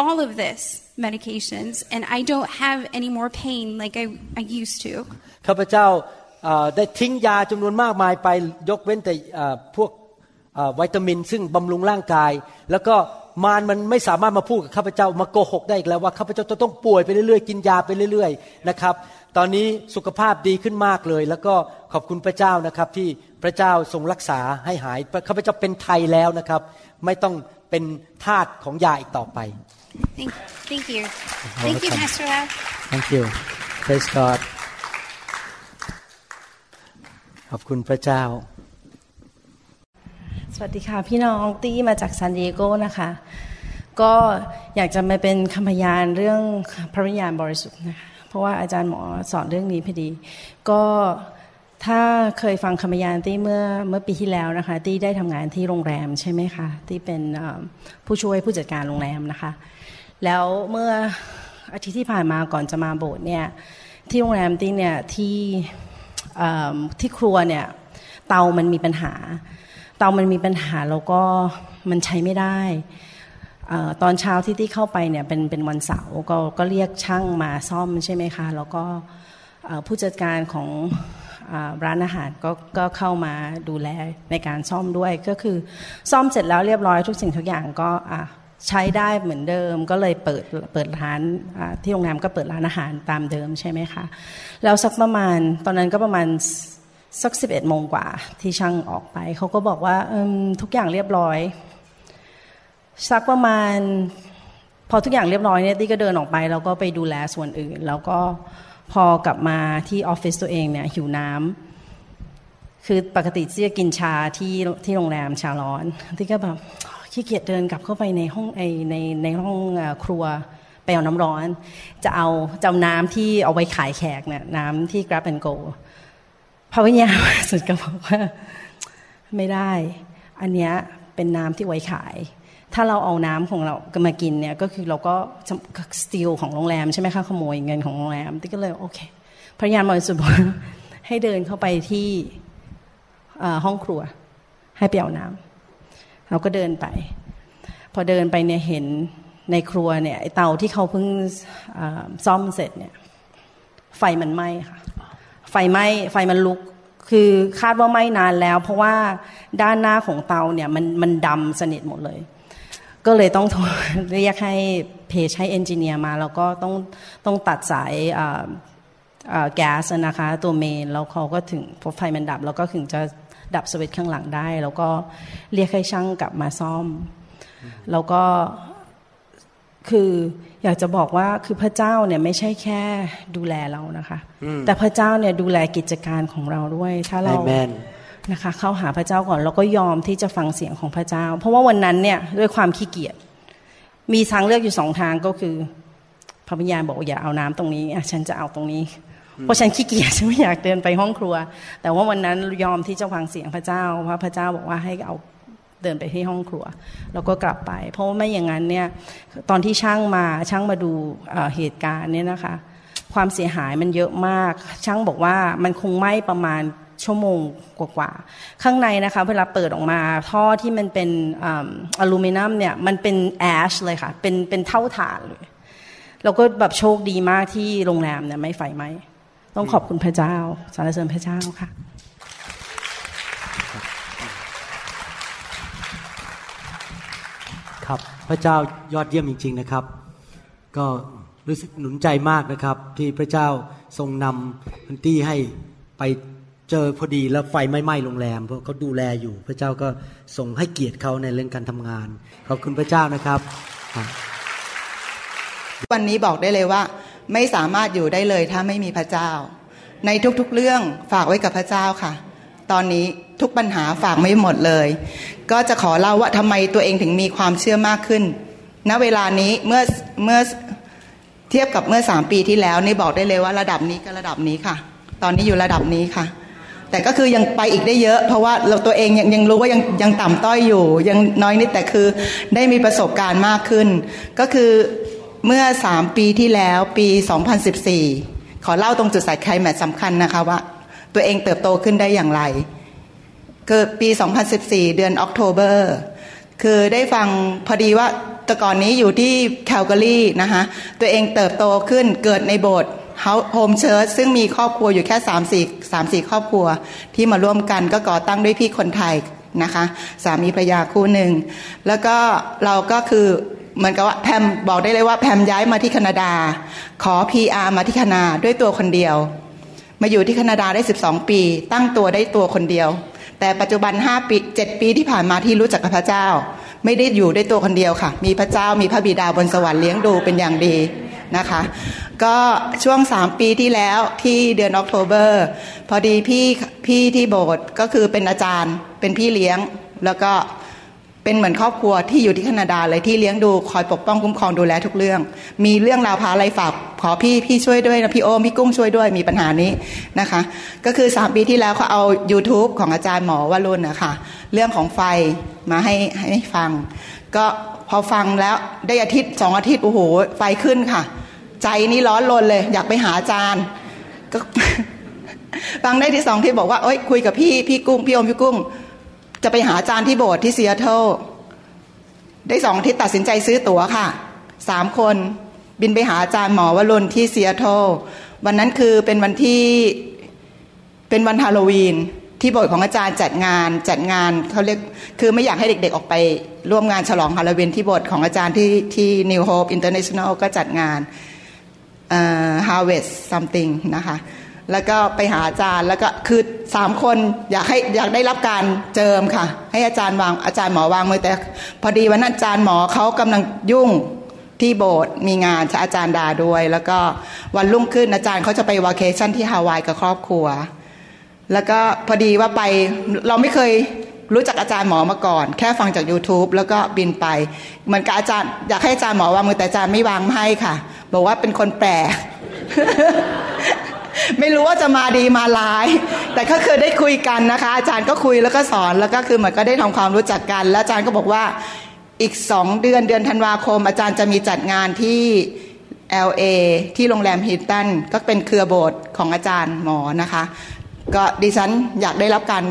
all of this medications and I don't have any more pain like I, I used to. ๆข้าพเจ้าเอ่อได้ทิ้งยาจำนวนมากมายไปยกเว้นแต่เอ่อพวกเอ่อวิตามินซึ่งบำรุงร่างกาย แล้วก็มารมันไม่สามารถมาพูดกับข้าพเจ้ามาโกหกได้อีกแล้วว่าข้าพเจ้าจะต้องป่วยไปเรื่อยๆกินยาไปเรื่อยๆนะครับ ตอนนี้สุขภาพดีขึ้นมากเลย แล้วก็ขอบคุณพระเจ้านะครับที่พระเจ้าทรงรักษาให้หายข้าพเจ้าเป็นไทยแล้วนะครับ ไม่ต้องเป็นทาสของยาอีกต่อไป Thank, thank you. Thank you, welcome. Pastor Lau. Thank you Praise God ขอบคุณพระเจ้า สวัสดีค่ะพี่น้องตี้มาจากซานดิเอโกนะคะ ก็อยากจะมาเป็นคำพยานเรื่องพระวิญญาณบริสุทธิ์นะคะ เพราะว่าอาจารย์หมอสอนเรื่องนี้พอดี ก็ถ้าเคยฟังคำยานที่เมื่อเมื่อปีที่แล้วนะคะ ที่ได้ทำงานที่โรงแรมใช่ไหมคะ ที่เป็นผู้ช่วยผู้จัดการโรงแรมนะคะ แล้วเมื่ออาทิตย์ที่ผ่านมาก่อนจะมาโบสถ์เนี่ยที่โรงแรมที่เนี่ยที่ที่ครัวเนี่ยเตามันมีปัญหา เตามันมีปัญหาแล้วก็มันใช้ไม่ได้ ตอนเช้าที่ที่เข้าไปเนี่ยเป็นเป็นวันเสาร์ก็ก็เรียกช่างมาซ่อมใช่ไหมคะ แล้วก็ผู้จัดการของร้านอาหารก็ก็เข้ามาดูแลในการซ่อมด้วย ก็คือซ่อมเสร็จแล้วเรียบร้อยทุกสิ่งทุกอย่างก็ใช้ได้เหมือนเดิมก็เลยเปิดเปิดร้านที่โรงแรมก็เปิดร้านอาหารตามเดิมใช่ไหมคะแล้วสักประมาณตอนนั้นก็ประมาณสักสิบเอ็ดโมงกว่าที่ช่างออกไปเขาก็บอกว่าทุกอย่างเรียบร้อย สักประมาณ พอทุกอย่างเรียบร้อยเนี่ยตี้ก็เดินออกไป แล้วก็ไปดูแลส่วนอื่น แล้วก็พอกลับมาที่ออฟฟิศตัวเองเนี่ยหิวน้ำคือปกติที่จะกินชาที่ที่โรงแรมชาร้อนที่ก็แบบขี้เกียจเดินกลับเข้าไปในห้องไอในในห้องครัวไปเอาน้ำร้อน จะเอาจะเอาน้ำที่เอาไว้ขายแขกเนี่ยน้ำที่ grab and go พระวิญญาณสุดก็บอกว่า ไม่ได้ อันเนี้ยเป็นน้ำที่ไว้ขาย ถ้าเราเอาน้ำของเรามากินเนี่ยก็คือเราก็สตีลของโรงแรมใช่ไหมคะขโมยเงินของโรงแรมที่ก็เลยโอเคพยานบริสุทธิ์บอกให้เดินเข้าไปที่ห้องครัว ให้เปียวน้ำเราก็เดินไป พอเดินไปเนี่ยเห็นในครัวเนี่ยเตาที่เขาเพิ่งซ่อมเสร็จเนี่ยไฟมันไหม้ค่ะไฟไหม้ไฟมันลุกคือคาดว่าไหม้นานแล้ว เพราะว่าด้านหน้าของเตาเนี่ยมันมันดำสนิทหมดเลย ก็เลยต้องเรียกให้เพจให้เอนจิเนียร์มา แล้วก็ต้องต้องตัดสายแก๊สนะคะตัวเมน แล้วเขาก็ถึงพอไฟมันดับ แล้วก็ถึงจะดับสวิตช์ข้างหลังได้ แล้วก็เรียกให้ช่างกลับมาซ่อม แล้วก็คืออยากจะบอกว่าคือพระเจ้าเนี่ยไม่ใช่แค่ดูแลเรานะคะ แต่พระเจ้าเนี่ยดูแลกิจการของเราด้วย ถ้าเรา นะคะเข้าหาพระเจ้าก่อนแล้วก็ยอมที่จะฟังเสียงของพระเจ้า เพราะว่าวันนั้นเนี่ยด้วยความขี้เกียจมีทางเลือกอยู่สองทางก็คือ พระวิญญาณบอกอย่าเอาน้ำตรงนี้อะฉันจะเอาตรงนี้ เพราะฉันขี้เกียจฉันไม่อยากเดินไปห้องครัว แต่ว่าวันนั้นยอมที่จะฟังเสียงพระเจ้าเพราะพระเจ้าบอกว่าให้เอาเดินไปที่ห้องครัว แล้วก็กลับไป เพราะว่าไม่อย่างนั้นเนี่ยตอนที่ช่างมาช่างมาดูเหตุการณ์เนี่ยนะคะ ความเสียหายมันเยอะมาก ช่างบอกว่ามันคงไหม้ประมาณ ชั่วโมงกว่าๆ ข้างในนะคะเวลาเปิดออกมาท่อที่มันเป็นอลูมิเนียมเนี่ยมันเป็นแอชเลยค่ะ เป็นเป็นเท่าฐานเลยเราก็แบบโชคดีมากที่โรงแรมเนี่ยไม่ไฟไหมต้องขอบคุณพระเจ้าสรรเสริญพระเจ้าค่ะครับพระเจ้ายอดเยี่ยมจริง ๆนะครับ ก็รู้สึกหนุนใจมากนะครับ ที่พระเจ้าทรงนำพันตี้ให้ไป เจอพอดีแล้วไฟไม่ไหม้โรงแรมเพราะเขาดูแลอยู่ พระเจ้าก็ส่งให้เกียรติเขาในเรื่องการทำงานขอบคุณพระเจ้านะครับวันนี้บอกได้เลยว่า ไม่สามารถอยู่ได้เลยถ้าไม่มีพระเจ้า ในทุกๆเรื่องฝากไว้กับพระเจ้าค่ะ ตอนนี้ทุกปัญหาฝากไม่หมดเลย ก็จะขอเล่าว่าทำไมตัวเองถึงมีความเชื่อมากขึ้นณเวลานี้เมื่อเมื่อเทียบกับเมื่อสามปีที่แล้วนี่บอกได้เลยว่าระดับนี้ก็ระดับนี้ค่ะ ตอนนี้อยู่ระดับนี้ค่ะ แต่ก็คือยังไปอีกได้เยอะ เพราะว่าเราตัวเองยังยังรู้ว่ายังยังต่ำต้อยอยู่ ยังน้อยนิดแต่คือได้มีประสบการณ์มากขึ้น ก็คือเมื่อสามปีที่แล้วปี 2014 ขอเล่าตรงจุดสายไคลแมทสำคัญนะคะว่า ตัวเองเติบโตขึ้นได้อย่างไรเกิดปี 2014 เดือนออกโทเบอร์คือได้ฟังพอดีว่าแต่ก่อนนี้อยู่ที่แคลการีนะคะตัวเองเติบโตขึ้นเกิดในโบสถ์ home church ซึ่งมีครอบครัวอยู่แค่สามสี่สามสี่ครอบครัว ที่มาร่วมกันก็ก่อตั้งด้วยพี่คนไทยนะคะสามีภรรยาคู่หนึ่ง แล้วก็เราก็คือเหมือนกับว่าแพมบอกได้เลยว่าแพมย้ายมาที่แคนาดา ขอ PR มาที่แคนาดาด้วยตัวคนเดียว มาอยู่ที่แคนาดาได้ 12 ปี ตั้งตัวได้ตัวคนเดียว แต่ปัจจุบัน5ปี7ปีที่ผ่านมาที่รู้จักกับพระเจ้า ไม่ได้อยู่ได้ตัวคนเดียวค่ะ มีพระเจ้ามีพระบิดาบนสวรรค์เลี้ยงดูเป็นอย่างดีนะคะ ก็ช่วงสามปีที่แล้วที่เดือนออกโทเบอร์ พอดีพี่พี่ที่โบสถ์ก็คือเป็นอาจารย์เป็นพี่เลี้ยงแล้วก็ เป็นเหมือนครอบครัวที่อยู่ที่แคนาดาเลยที่เลี้ยงดูคอยปกป้องคุ้มครองดูแลทุกเรื่อง มีเรื่องราวพาอะไรฝากขอพี่พี่ช่วยด้วยนะพี่โอมพี่กุ้งช่วยด้วยมีปัญหานี้นะคะ ก็คือสามปีที่แล้วเขาเอา YouTube ของอาจารย์หมอวรุณนะคะเรื่องของไฟมาให้ให้ฟัง ก็พอฟังแล้วได้อาทิตย์สองอาทิตย์โอ้โหไฟขึ้นค่ะ ใจนี่ร้อนรนเลย อยากไปหาอาจารย์ก็ฟังได้ที่สองที่บอกว่าเอ้ยคุยกับพี่พี่กุ้งพี่โอมพี่กุ้ง จะไปหาอาจารย์ที่โบสถ์ที่ซีแอตเทิลได้สองอาทิตย์ตัดสินใจซื้อตั๋วค่ะสามคนบินไปหาอาจารย์หมอวรุณที่ซีแอตเทิลวันนั้นคือเป็นวันที่เป็นวันฮาโลวีน ที่โบสถ์ของอาจารย์จัดงานจัดงานเขาเรียกคือไม่อยากให้เด็กๆออกไปร่วมงานฉลองฮาโลวีนที่โบสถ์ของอาจารย์ที่ที่ New Hope International ก็จัดงาน harvest something นะคะ แล้วก็ไปหาอาจารย์แล้วก็คือสามคนอยากให้อยากได้รับการเจิมค่ะ ให้อาจารย์วางอาจารย์หมอวางมือแต่ พอดีวันนั้นอาจารย์หมอเขากำลังยุ่งที่โบสถ์มีงานอาจารย์ดาด้วย แล้วก็วันรุ่งขึ้นอาจารย์เขาจะไปวาเคชั่นที่ฮาวายกับครอบครัว แล้วก็พอดีว่าไปเราไม่เคยรู้จักอาจารย์หมอมาก่อน แค่ฟังจาก YouTube แล้วก็บินไป เหมือนกับอาจารย์อยากให้อาจารย์หมอวางมือแต่อาจารย์ไม่วางให้ค่ะ บอกว่าเป็นคนแปลก ไม่รู้ว่าจะมาดีมาร้าย แต่ก็คือได้คุยกันนะคะ อาจารย์ก็คุยแล้วก็สอนแล้วก็คือเหมือนก็ได้ทำความรู้จักกัน แล้วอาจารย์ก็บอกว่าอีกสองเดือนเดือนธันวาคม อาจารย์จะมีจัดงานที่ LA ที่โรงแรมฮิลตันก็เป็นเครือโบสถ์ของอาจารย์หมอนะคะ ก็ดิฉันอยากได้รับการ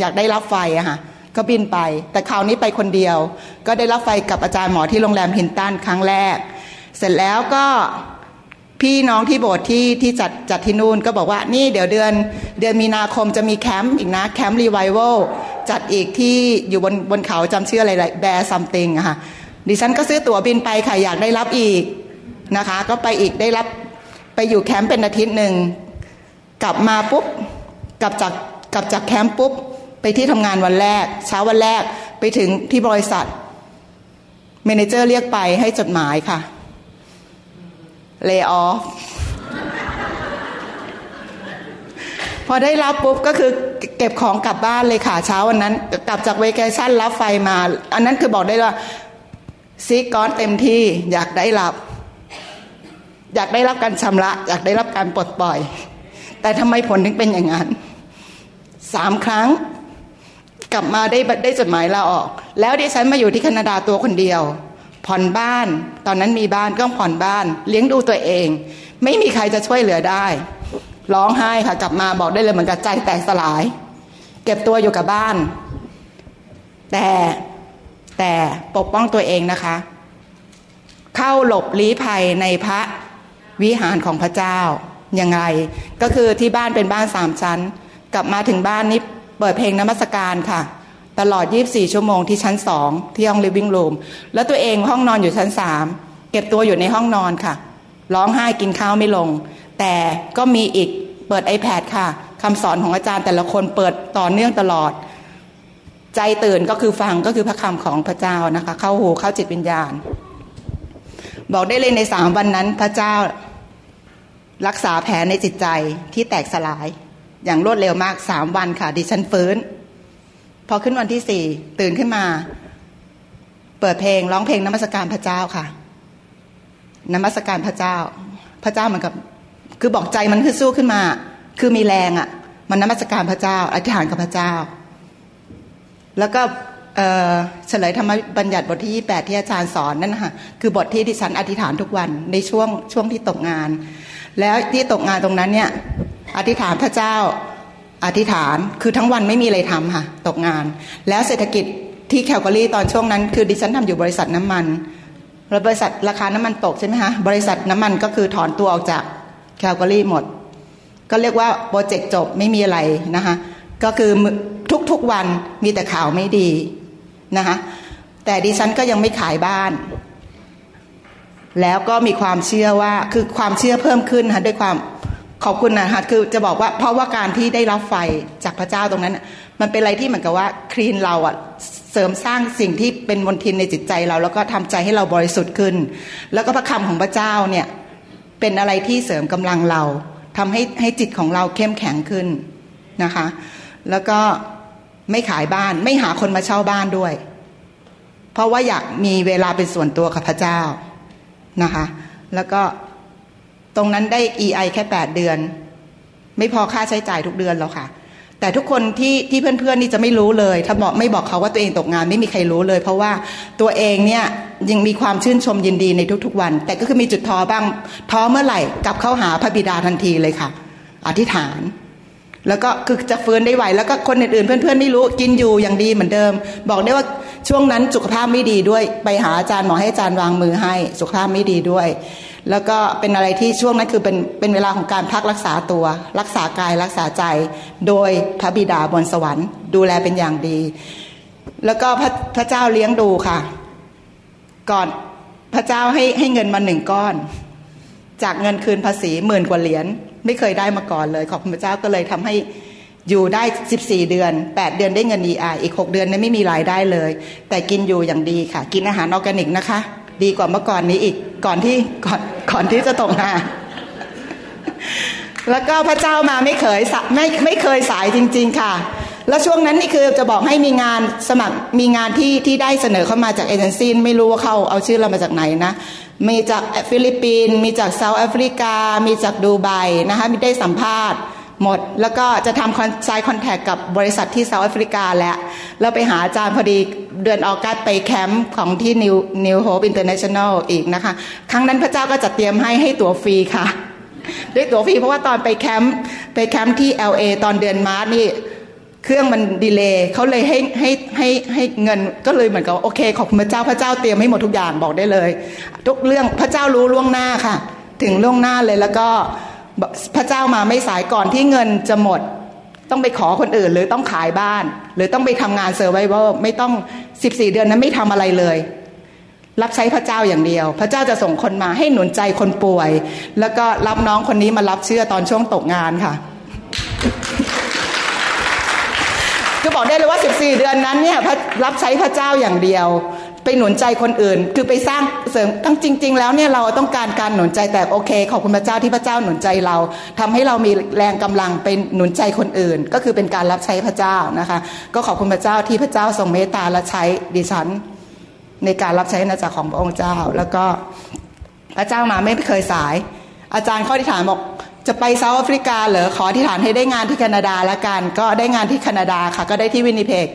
อยากได้รับไฟอะค่ะก็บินไป แต่คราวนี้ไปคนเดียว ก็ได้รับไฟกับอาจารย์หมอที่โรงแรมฮิลตันครั้งแรก เสร็จแล้วก็ พี่น้องที่โบสถ์ที่ที่จัดจัดที่นู่นก็บอกว่านี่เดี๋ยวเดือนเดือนมีนาคมจะมีแคมป์อีกนะแคมป์รีไวเวลจัดอีกที่อยู่บนบนเขาจำชื่ออะไรBear something อะค่ะดิฉันก็ซื้อตั๋วบินไปค่ะอยากได้รับอีกนะคะ ก็ไปอีกได้รับไปอยู่แคมป์เป็นอาทิตย์หนึ่งกลับมาปุ๊บกลับจากกลับจากแคมป์ปุ๊บไปที่ทำงานวันแรก เช้าวันแรกไปถึงที่บริษัท manager เรียกไปให้จดหมายค่ะ lay off พอได้รับปุ๊บก็คือเก็บของกลับบ้านเลยค่ะเช้าวันนั้น กลับจากเวกชั่นรับไฟมา อันนั้นคือบอกได้ว่าซีก้อนเต็มที่อยากได้รับ อยากได้รับการชำระ อยากได้รับการปลดปล่อย แต่ทำไมผลถึงเป็นอย่างนั้นสามครั้งกลับมาได้ได้จดหมายลาออก แล้วดิฉันมาอยู่ที่แคนาดาตัวคนเดียว ผ่อนบ้าน ตอนนั้นมีบ้านก็ผ่อนบ้าน เลี้ยงดูตัวเอง ไม่มีใครจะช่วยเหลือได้ ร้องไห้ค่ะ กลับมาบอกได้เลยเหมือนกับใจแตกสลาย เก็บตัวอยู่กับบ้าน แต่แต่ปกป้องตัวเองนะคะ เข้าหลบลี้ภัยในพระวิหารของพระเจ้ายังไง ก็คือที่บ้านเป็นบ้านสามชั้น กลับมาถึงบ้านนี้เปิดเพลงนมัสการค่ะ ตลอด 24 ชั่วโมงที่ชั้นสองที่ห้อง living room แล้วตัวเองห้องนอนอยู่ชั้นสามเก็บตัวอยู่ในห้องนอนค่ะ ร้องไห้กินข้าวไม่ลง แต่ก็มีอีกเปิด iPad ค่ะคำสอนของอาจารย์แต่ละคนเปิดต่อเนื่องตลอด ใจตื่นก็คือฟังก็คือพระคำของพระเจ้านะคะ เข้าหูเข้าจิตวิญญาณ บอกได้เลยในสามวันนั้นพระเจ้ารักษาแผลในจิตใจที่แตกสลาย อย่างรวดเร็วมากสามวันค่ะ ดิฉันฟื้น พอขึ้นวันที่สี่ตื่นขึ้นมา เปิดเพลงร้องเพลงนมัสการพระเจ้าค่ะนมัสการพระเจ้า พระเจ้าเหมือนกับ คือบอกใจมันคือสู้ขึ้นมา คือมีแรงอะ่ะ มันนมัสการพระเจ้าอธิษฐานกับพระเจ้า แล้วก็เฉลยธรรมบัญญัติบทที่ 28 ที่อาจารย์สอนนั่นนะคะคือบทที่ดิฉันอธิษฐานทุกวันในช่วงช่วงที่ตกงาน แล้วที่ตกงานตรงนั้นเนี่ยอธิษฐานพระเจ้า อธิษฐานคือทั้งวันไม่มีอะไรทำค่ะตกงาน แล้วเศรษฐกิจที่แคลกอรี่ตอนช่วงนั้น คือดิฉันทำอยู่บริษัทน้ำมันแล้วบริษัทราคาน้ำมันตกใช่ไหมคะบริษัทน้ำมันก็คือถอนตัวออกจากแคลกอรี่หมด ก็เรียกว่าโปรเจกต์จบไม่มีอะไรนะคะก็คือทุกๆวันมีแต่ข่าวไม่ดีนะคะแต่ดิฉันก็ยังไม่ขายบ้าน แล้วก็มีความเชื่อว่าคือความเชื่อเพิ่มขึ้นนะคะด้วยความ ขอบคุณนะคะคือจะบอกว่าเพราะว่าการที่ได้รับไฟจากพระเจ้าตรงนั้น มันเป็นอะไรที่เหมือนกับว่าคลีนเราอะเสริมสร้างสิ่งที่เป็นมลทินในจิตใจเรา แล้วก็ทำใจให้เราบริสุทธิ์ขึ้น แล้วก็พระคำของพระเจ้าเนี่ยเป็นอะไรที่เสริมกำลังเราทำให้ให้จิตของเราเข้มแข็งขึ้นนะคะ แล้วก็ไม่ขายบ้านไม่หาคนมาเช่าบ้านด้วย เพราะว่าอยากมีเวลาเป็นส่วนตัวกับพระเจ้านะคะ แล้วก็ ตรงนั้นได้ EI แค่แปดเดือน ไม่พอค่าใช้จ่ายทุกเดือนแล้วค่ะ แต่ทุกคนที่ที่เพื่อนๆนี่จะไม่รู้เลย ถ้าบอกไม่บอกเขาว่าตัวเองตกงานไม่มีใครรู้เลย เพราะว่าตัวเองเนี่ยยังมีความชื่นชมยินดีในทุกๆวัน แต่ก็คือมีจุดท้อบ้างท้อเมื่อไหร่กลับเข้าหาพระบิดาทันทีเลยค่ะ อธิษฐาน แล้วก็คือจะฟื้นได้ไหว แล้วก็คนอื่นๆเพื่อนๆไม่รู้กินอยู่อย่างดีเหมือนเดิม บอกได้ว่าช่วงนั้นสุขภาพไม่ดีด้วย ไปหาอาจารย์หมอให้อาจารย์วางมือให้ สุขภาพไม่ดีด้วย แล้วก็เป็นอะไรที่ช่วงนั้นคือเป็นเป็นเวลาของการพักรักษาตัว รักษากายรักษาใจ โดยพระบิดาบนสวรรค์ ดูแลเป็นอย่างดี แล้วก็พระพระเจ้าเลี้ยงดูค่ะ ก่อนพระเจ้าให้ให้เงินมาหนึ่งก้อน จากเงินคืนภาษีหมื่นกว่าเหรียญไม่เคยได้มาก่อนเลย ขอบคุณพระเจ้าก็เลยทำให้อยู่ได้ 14 เดือน 8 เดือนได้เงิน EI อีก 6 เดือนนั้นไม่มีรายได้เลย แต่กินอยู่อย่างดีค่ะ กินอาหารออร์แกนิกนะคะ ดีกว่าเมื่อก่อนนี้อีกก่อนที่ก่อนก่อนที่จะตกงานแล้วก็พระเจ้ามาไม่เคยสะไม่ไม่เคยสายจริง ๆ ค่ะ แล้วช่วงนั้นนี่คือจะบอกให้มีงานสมัครมีงานที่ที่ได้เสนอเข้ามาจากเอเจนซี่ไม่รู้ว่าเขาเอาชื่อเรามาจากไหนนะมีจากฟิลิปปินส์มีจากเซาท์แอฟริกา มีจากดูไบนะคะมีได้สัมภาษณ์ หมด แล้วก็จะทำ con sign contract กับบริษัทที่เซาท์แอฟริกาแล้วแล้วไปหาอาจารย์พอดีเดือน August ไปแคมป์ของที่ New New Hope International อีกนะคะ ครั้งนั้นพระเจ้าก็จะเตรียมให้ให้ตั๋วฟรีค่ะ ด้วยตั๋วฟรีเพราะว่าตอนไปแคมป์ไปแคมป์ที่ LA ตอนเดือน March นี่เครื่องมัน delay เขาเลยให้ให้ให้ให้เงินก็เลยเหมือนกับโอเคขอบคุณพระเจ้าพระเจ้าเตรียมให้หมดทุกอย่างบอกได้เลย ทุกเรื่องพระเจ้ารู้ล่วงหน้าค่ะ ถึงล่วงหน้าเลยแล้วก็ พระเจ้ามาไม่สายก่อนที่เงินจะหมด ต้องไปขอคนอื่น หรือต้องขายบ้าน หรือต้องไปทำงานเซอร์ไวเวอร์ไม่ต้อง 14 เดือนนั้นไม่ทำอะไรเลย รับใช้พระเจ้าอย่างเดียว พระเจ้าจะส่งคนมาให้หนุนใจคนป่วย แล้วก็รับน้องคนนี้มารับเชื่อตอนช่วงตกงานค่ะคือบอกได้เลยว่า 14 เดือนนั้นเนี่ยรับใช้พระเจ้าอย่างเดียว ไปหนุนใจคนอื่น คือไปสร้างเสริมตั้งจริง ๆ แล้วเนี่ยเราต้องการการหนุนใจแต่โอเค ขอบคุณพระเจ้าที่พระเจ้าหนุนใจเราทำให้เรามีแรงกำลังไปหนุนใจคนอื่น ก็คือเป็นการรับใช้พระเจ้านะคะ ก็ขอบคุณพระเจ้าที่พระเจ้าทรงเมตตาและใช้ดิฉัน ในการรับใช้นาจักรของพระองค์เจ้า แล้วก็พระเจ้ามาไม่เคยสาย อาจารย์ข้อที่ฐานบอกจะไปเซาท์แอฟริกาเหรอขอที่ฐานให้ได้งานที่แคนาดาละกัน ก็ได้งานที่แคนาดาค่ะ ก็ได้ที่วินิเพก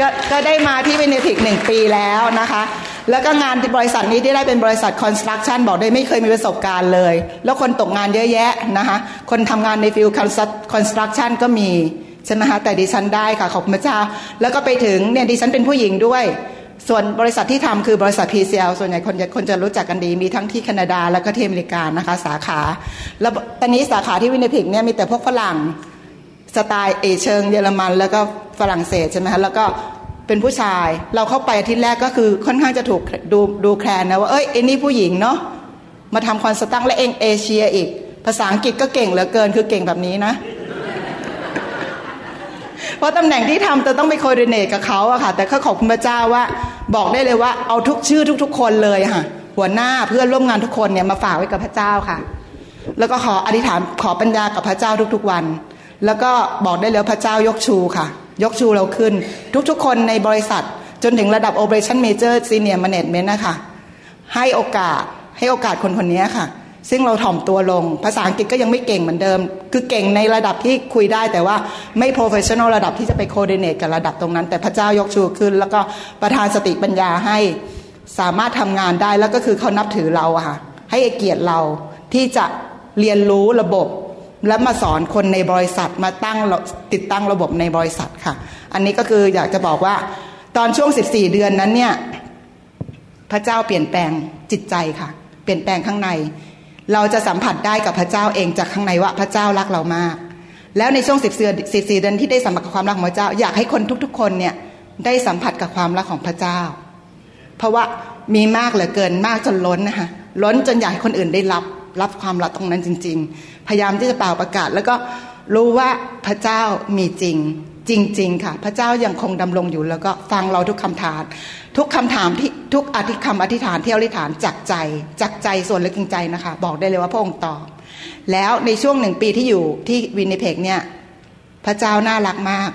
ก็ก็ได้มาที่วินนิเพกหนึ่งปีแล้วนะคะ แล้วก็งานบริษัทนี้ที่ได้เป็นบริษัท construction บอกได้ไม่เคยมีประสบการณ์เลย แล้วคนตกงานเยอะแยะนะคะคนทำงานใน field construction ก็มีใช่ไหมคะแต่ดิฉันได้ค่ะขอบคุณพระเจ้า แล้วก็ไปถึงเนี่ยดิฉันเป็นผู้หญิงด้วย ส่วนบริษัทที่ทำคือบริษัท PCL ส่วนใหญ่คนจะคนจะรู้จักกันดี มีทั้งที่แคนาดาแล้วก็ที่อเมริกานะคะสาขา แล้วตอนนี้สาขาที่วินนิเพกเนี่ยมีแต่พวกฝรั่ง สไตล์เอเชิงเยอรมัน แล้วก็ฝรั่งเศสใช่ไหมคะแล้วก็เป็นผู้ชายเราเข้าไปอาทิตย์แรกก็คือค่อนข้างจะถูกดูดูแคลนนะว่าเอ้ยไอ้นี่ผู้หญิงเนาะมาทำคอนสตังและเองเอเชียอีก ภาษาอังกฤษก็เก่งเหลือเกินคือเก่งแบบนี้นะ เพราะตำแหน่งที่ทำจะต้องไปโคดิเนตกับเขาอะค่ะ แต่ก็ขอบคุณพระเจ้าว่า บอกได้เลยว่าเอาทุกชื่อทุก ๆ คนเลยค่ะ หัวหน้าเพื่อนร่วมงานทุกคนเนี่ยมาฝากไว้กับพระเจ้าค่ะ แล้วก็ขออธิษฐานขอปัญญากับพระเจ้าทุก ๆ วัน แล้วก็บอกได้เลยพระเจ้ายกชูค่ะ ยกชูเราขึ้น ทุกๆ คนในบริษัทจนถึงระดับ Operation Major Senior Management นะคะให้โอกาสให้โอกาสคนคนนี้ค่ะ ซึ่งเราถ่อมตัวลง ภาษาอังกฤษก็ยังไม่เก่งเหมือนเดิม คือเก่งในระดับที่คุยได้แต่ว่าไม่ professional ระดับที่จะไป coordinate กับระดับตรงนั้น แต่พระเจ้ายกชูขึ้น แล้วก็ประทานสติปัญญาให้สามารถทำงานได้แล้วก็คือเขานับถือเราค่ะ ให้เกียรติเราที่จะเรียนรู้ระบบ และมาสอนคนในบริษัทมาตั้งติดตั้งระบบในบริษัทค่ะ อันนี้ก็คืออยากจะบอกว่า ตอนช่วง 14 เดือนนั้นเนี่ยพระเจ้าเปลี่ยนแปลงจิตใจค่ะ เปลี่ยนแปลงข้างใน เราจะสัมผัสได้กับพระเจ้าเองจากข้างในว่าพระเจ้ารักเรามาก แล้วในช่วง 14 เดือน14เดือนที่ได้สัมผัสกับความรักของพระเจ้า อยากให้คนทุกๆ คนเนี่ยได้สัมผัสกับความรักของพระเจ้า เพราะว่ามีมากเหลือเกินมากจนล้นนะคะล้นจนอยากให้คนอื่นได้รับ รับความรักตรงนั้นจริง ๆ พยายามที่จะเป่าประกาศ แล้วก็รู้ว่าพระเจ้ามีจริง จริง ๆ ค่ะ พระเจ้ายังคงดำรงอยู่ แล้วก็ฟังเราทุกคำถาม ทุกคำถามที่ทุกอธิคำอธิษฐานที่อธิษฐานจากใจจากใจส่วนลึกจริงใจนะคะ บอกได้เลยว่าพระองค์ตอบแล้วในช่วงหนึ่งปีที่อยู่ที่วินนิเพกเนี่ยพระเจ้าน่ารักมาก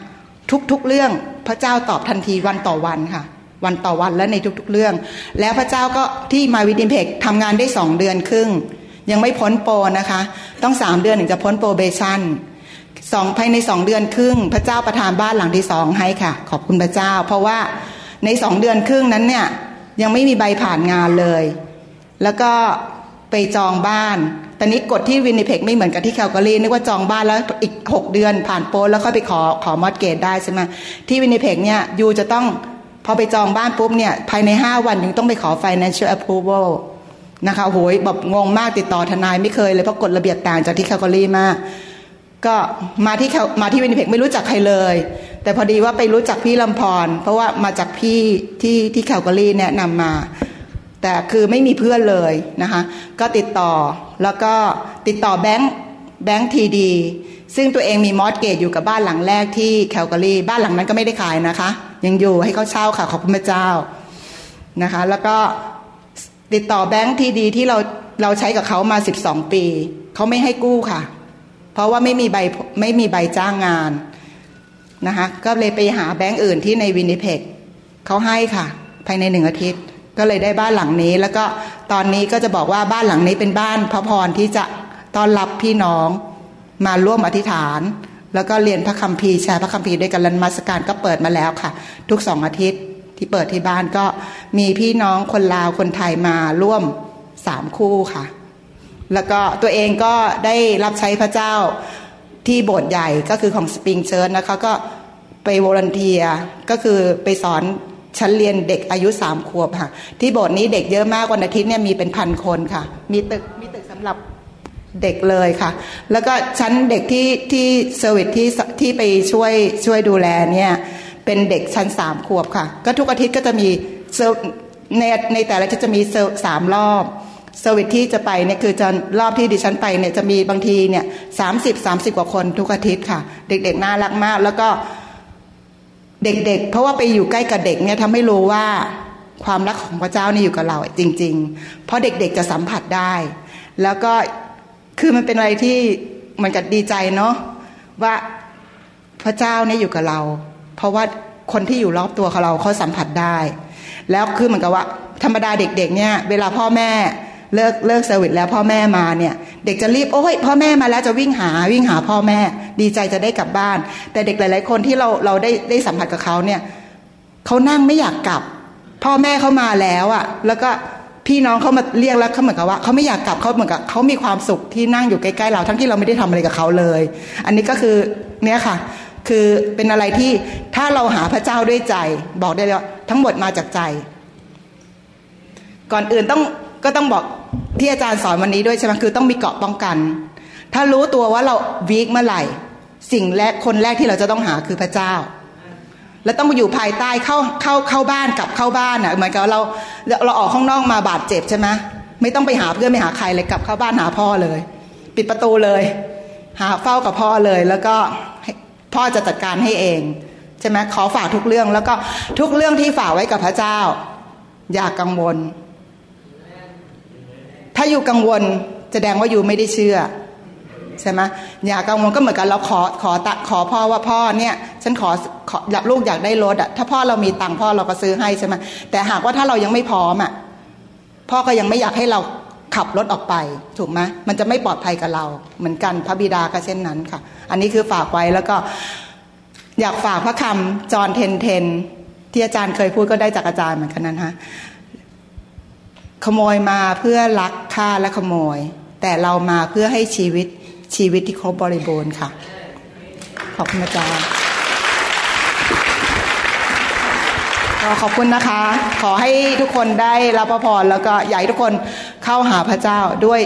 ทุกๆเรื่องพระเจ้าตอบทันทีวันต่อวันค่ะ วันต่อวันและในทุกๆเรื่อง แล้วพระเจ้าก็ที่มาวิดิเพกทำงานได้สองเดือนครึ่ง ยังไม่พ้นโปรนะคะ ต้องสามเดือนถึงจะพ้นโปรเบชั่นสองภายในสองเดือนครึ่ง พระเจ้าประทานบ้านหลังที่สองให้ค่ะ ขอบคุณพระเจ้า เพราะว่าในสองเดือนครึ่งนั้นเนี่ยยังไม่มีใบผ่านงานเลย แล้วก็ไปจองบ้านตอนนี้กฎที่วินิเพกไม่เหมือนกับที่แคลการีนึกว่าจองบ้านแล้วอีกหกเดือนผ่านโปรแล้วค่อยไปขอขอมอดเกตได้ใช่ไหมที่วินิเพกเนี่ยยูจะต้องพอไปจองบ้านปุ๊บเนี่ยภายในห้าวันยูต้องไปขอ financial approval นะคะโหยแบบงงมากติดต่อทนายไม่เคยเลยเพราะกฎระเบียบต่างจากที่แคลการีมากก็มาที่มาที่วินิเพกไม่รู้จักใครเลย แต่พอดีว่าไปรู้จักพี่ลำพรเพราะว่ามาจากพี่ที่ที่แคลการีแนะนำมา แต่คือไม่มีเพื่อนเลยนะคะก็ติดต่อแล้วก็ติดต่อแบงค์แบงค์ทีดีซึ่งตัวเองมีมอสเกตอยู่กับบ้านหลังแรกที่แคลการีบ้านหลังนั้นก็ไม่ได้ขายนะคะ ยังอยู่ให้เขาเช่าค่ะขอบคุณพระเจ้านะคะ แล้วก็ ติดต่อแบงค์ทีดีที่เราเราใช้กับเขามาสิบสองปี เขาไม่ให้กู้ค่ะ เพราะว่าไม่มีใบไม่มีใบจ้างงานนะคะก็เลยไปหาแบงค์อื่นที่ในวินิเพกเขาให้ค่ะ ภายในหนึ่งอาทิตย์ ก็เลยได้บ้านหลังนี้ แล้วก็ตอนนี้ก็จะบอกว่าบ้านหลังนี้เป็นบ้านพระพรที่จะต้อนรับพี่น้องมาร่วมอธิษฐาน แล้วก็เรียนพระคัมภีร์แชร์พระคัมภีร์ด้วยกันลันมัสการก็เปิดมาแล้วค่ะ ทุกสองอาทิตย์ ที่เปิดที่บ้านก็มีพี่น้องคนลาวคนไทยมาร่วมสามคู่ค่ะ แล้วก็ตัวเองก็ได้รับใช้พระเจ้าที่โบสถ์ใหญ่ก็คือของสปริงเชิร์นะคะก็ไป volunteer ก็คือไปสอนชั้นเรียนเด็กอายุสามขวบค่ะ ที่โบสถ์นี้เด็กเยอะมากวันอาทิตย์เนี่ยมีเป็นพันคนค่ะ มีตึกมีตึกสำหรับเด็กเลยค่ะ แล้วก็ชั้นเด็กที่ที่ service ที่ที่ไปช่วยช่วยดูแลเนี่ย เป็นเด็กชั้นสามขวบค่ะ ก็ทุกอาทิตย์ก็จะมีในในแต่ละที่จะมีสามรอบ service ที่จะไปเนี่ยคือจะรอบที่ดิฉันไปเนี่ยจะมีบางทีเนี่ยสามสิบสามสิบกว่าคนทุกอาทิตย์ค่ะ เด็กๆน่ารักมาก แล้วก็เด็กๆ เพราะว่าไปอยู่ใกล้กับเด็กเนี่ยทำให้รู้ว่าความรักของพระเจ้านี่อยู่กับเราจริง ๆ เพราะเด็กๆจะสัมผัสได้ แล้วก็คือมันเป็นอะไรที่มือนกับดีใจเนาะว่าพระเจ้าเนี่ยอยู่กับเรา เพราะว่าคนที่อยู่รอบตัวของเราเขาสัมผัสได้ แล้วคือเหมือนกับว่า ธรรมดาเด็กๆเนี่ยเวลาพ่อแม่เลิกเลิก service แล้วพ่อแม่มาเนี่ยเด็กจะรีบโอ้ยพ่อแม่มาแล้วจะวิ่งหาวิ่งหาพ่อแม่ ดีใจจะได้กลับบ้าน แต่เด็กหลาย ๆ คนที่เราเราได้ได้สัมผัสกับเขาเนี่ยเขานั่งไม่อยากกลับ พ่อแม่เขามาแล้วอะค่ะ แล้วก็พี่น้องเขามาเรียกแล้วเขาเหมือนกับว่าเขาไม่อยากกลับเขาเหมือนกับเขามีความสุขที่นั่งอยู่ใกล้ๆเราทั้งที่เราไม่ได้ทำอะไรกับเขาเลย อันนี้ก็คือเนี่ยค่ะ คือเป็นอะไรที่ถ้าเราหาพระเจ้าด้วยใจ บอกได้เลยว่าทั้งหมดมาจากใจ ก่อนอื่นต้องก็ต้องบอกที่อาจารย์สอนวันนี้ด้วยใช่ไหมคือต้องมีเกาะป้องกัน ถ้ารู้ตัวว่าเราวีคเมื่อไหร่ สิ่งแรกคนแรกที่เราจะต้องหาคือพระเจ้า และต้องอยู่ภายใต้เข้าเข้าเข้าบ้านกลับเข้าบ้านอะเหมือนกับเราเราออกข้างนอกมาบาดเจ็บใช่ไหมไม่ต้องไปหาเพื่อนไม่หาใครเลยกลับเข้าบ้านหาพ่อเลย ปิดประตูเลย หาเฝ้ากับพ่อเลยแล้วก็ พ่อจะจัดการให้เองใช่ไหมขอฝากทุกเรื่องแล้วก็ทุกเรื่องที่ฝากไว้กับพระเจ้า อย่ากกังวล ถ้าอยู่กังวลแสดงว่าอยู่ไม่ได้เชื่อใช่ไหมอย่ากังวลก็เหมือนกันเราขอขอตะขอพ่อว่าพ่อเนี่ยฉันขอขออยากลูกอยากได้รถอะถ้าพ่อเรามีตังค์พ่อเราก็ซื้อให้ใช่ไหมแต่หากว่าถ้าเรายังไม่พร้อมอะพ่อก็ยังไม่อยากให้เรา ขับรถออกไปถูกไหมมันจะไม่ปลอดภัยกับเรา เหมือนกันพระบิดาก็เช่นนั้นค่ะ อันนี้คือฝากไว้แล้วก็อยากฝากพระคำจอห์นเทนเทน ที่อาจารย์เคยพูดก็ได้จากอาจารย์เหมือนกันนั้นฮะขโมยมาเพื่อลักฆ่าและขโมย แต่เรามาเพื่อให้ชีวิตชีวิตที่ครบบริบูรณ์ค่ะ ขอบคุณอาจารย์ก็ ขอบคุณนะคะ ขอให้ทุกคนได้รับพระพรแล้วก็อยากให้ทุกคนเข้าหาพระเจ้าด้วย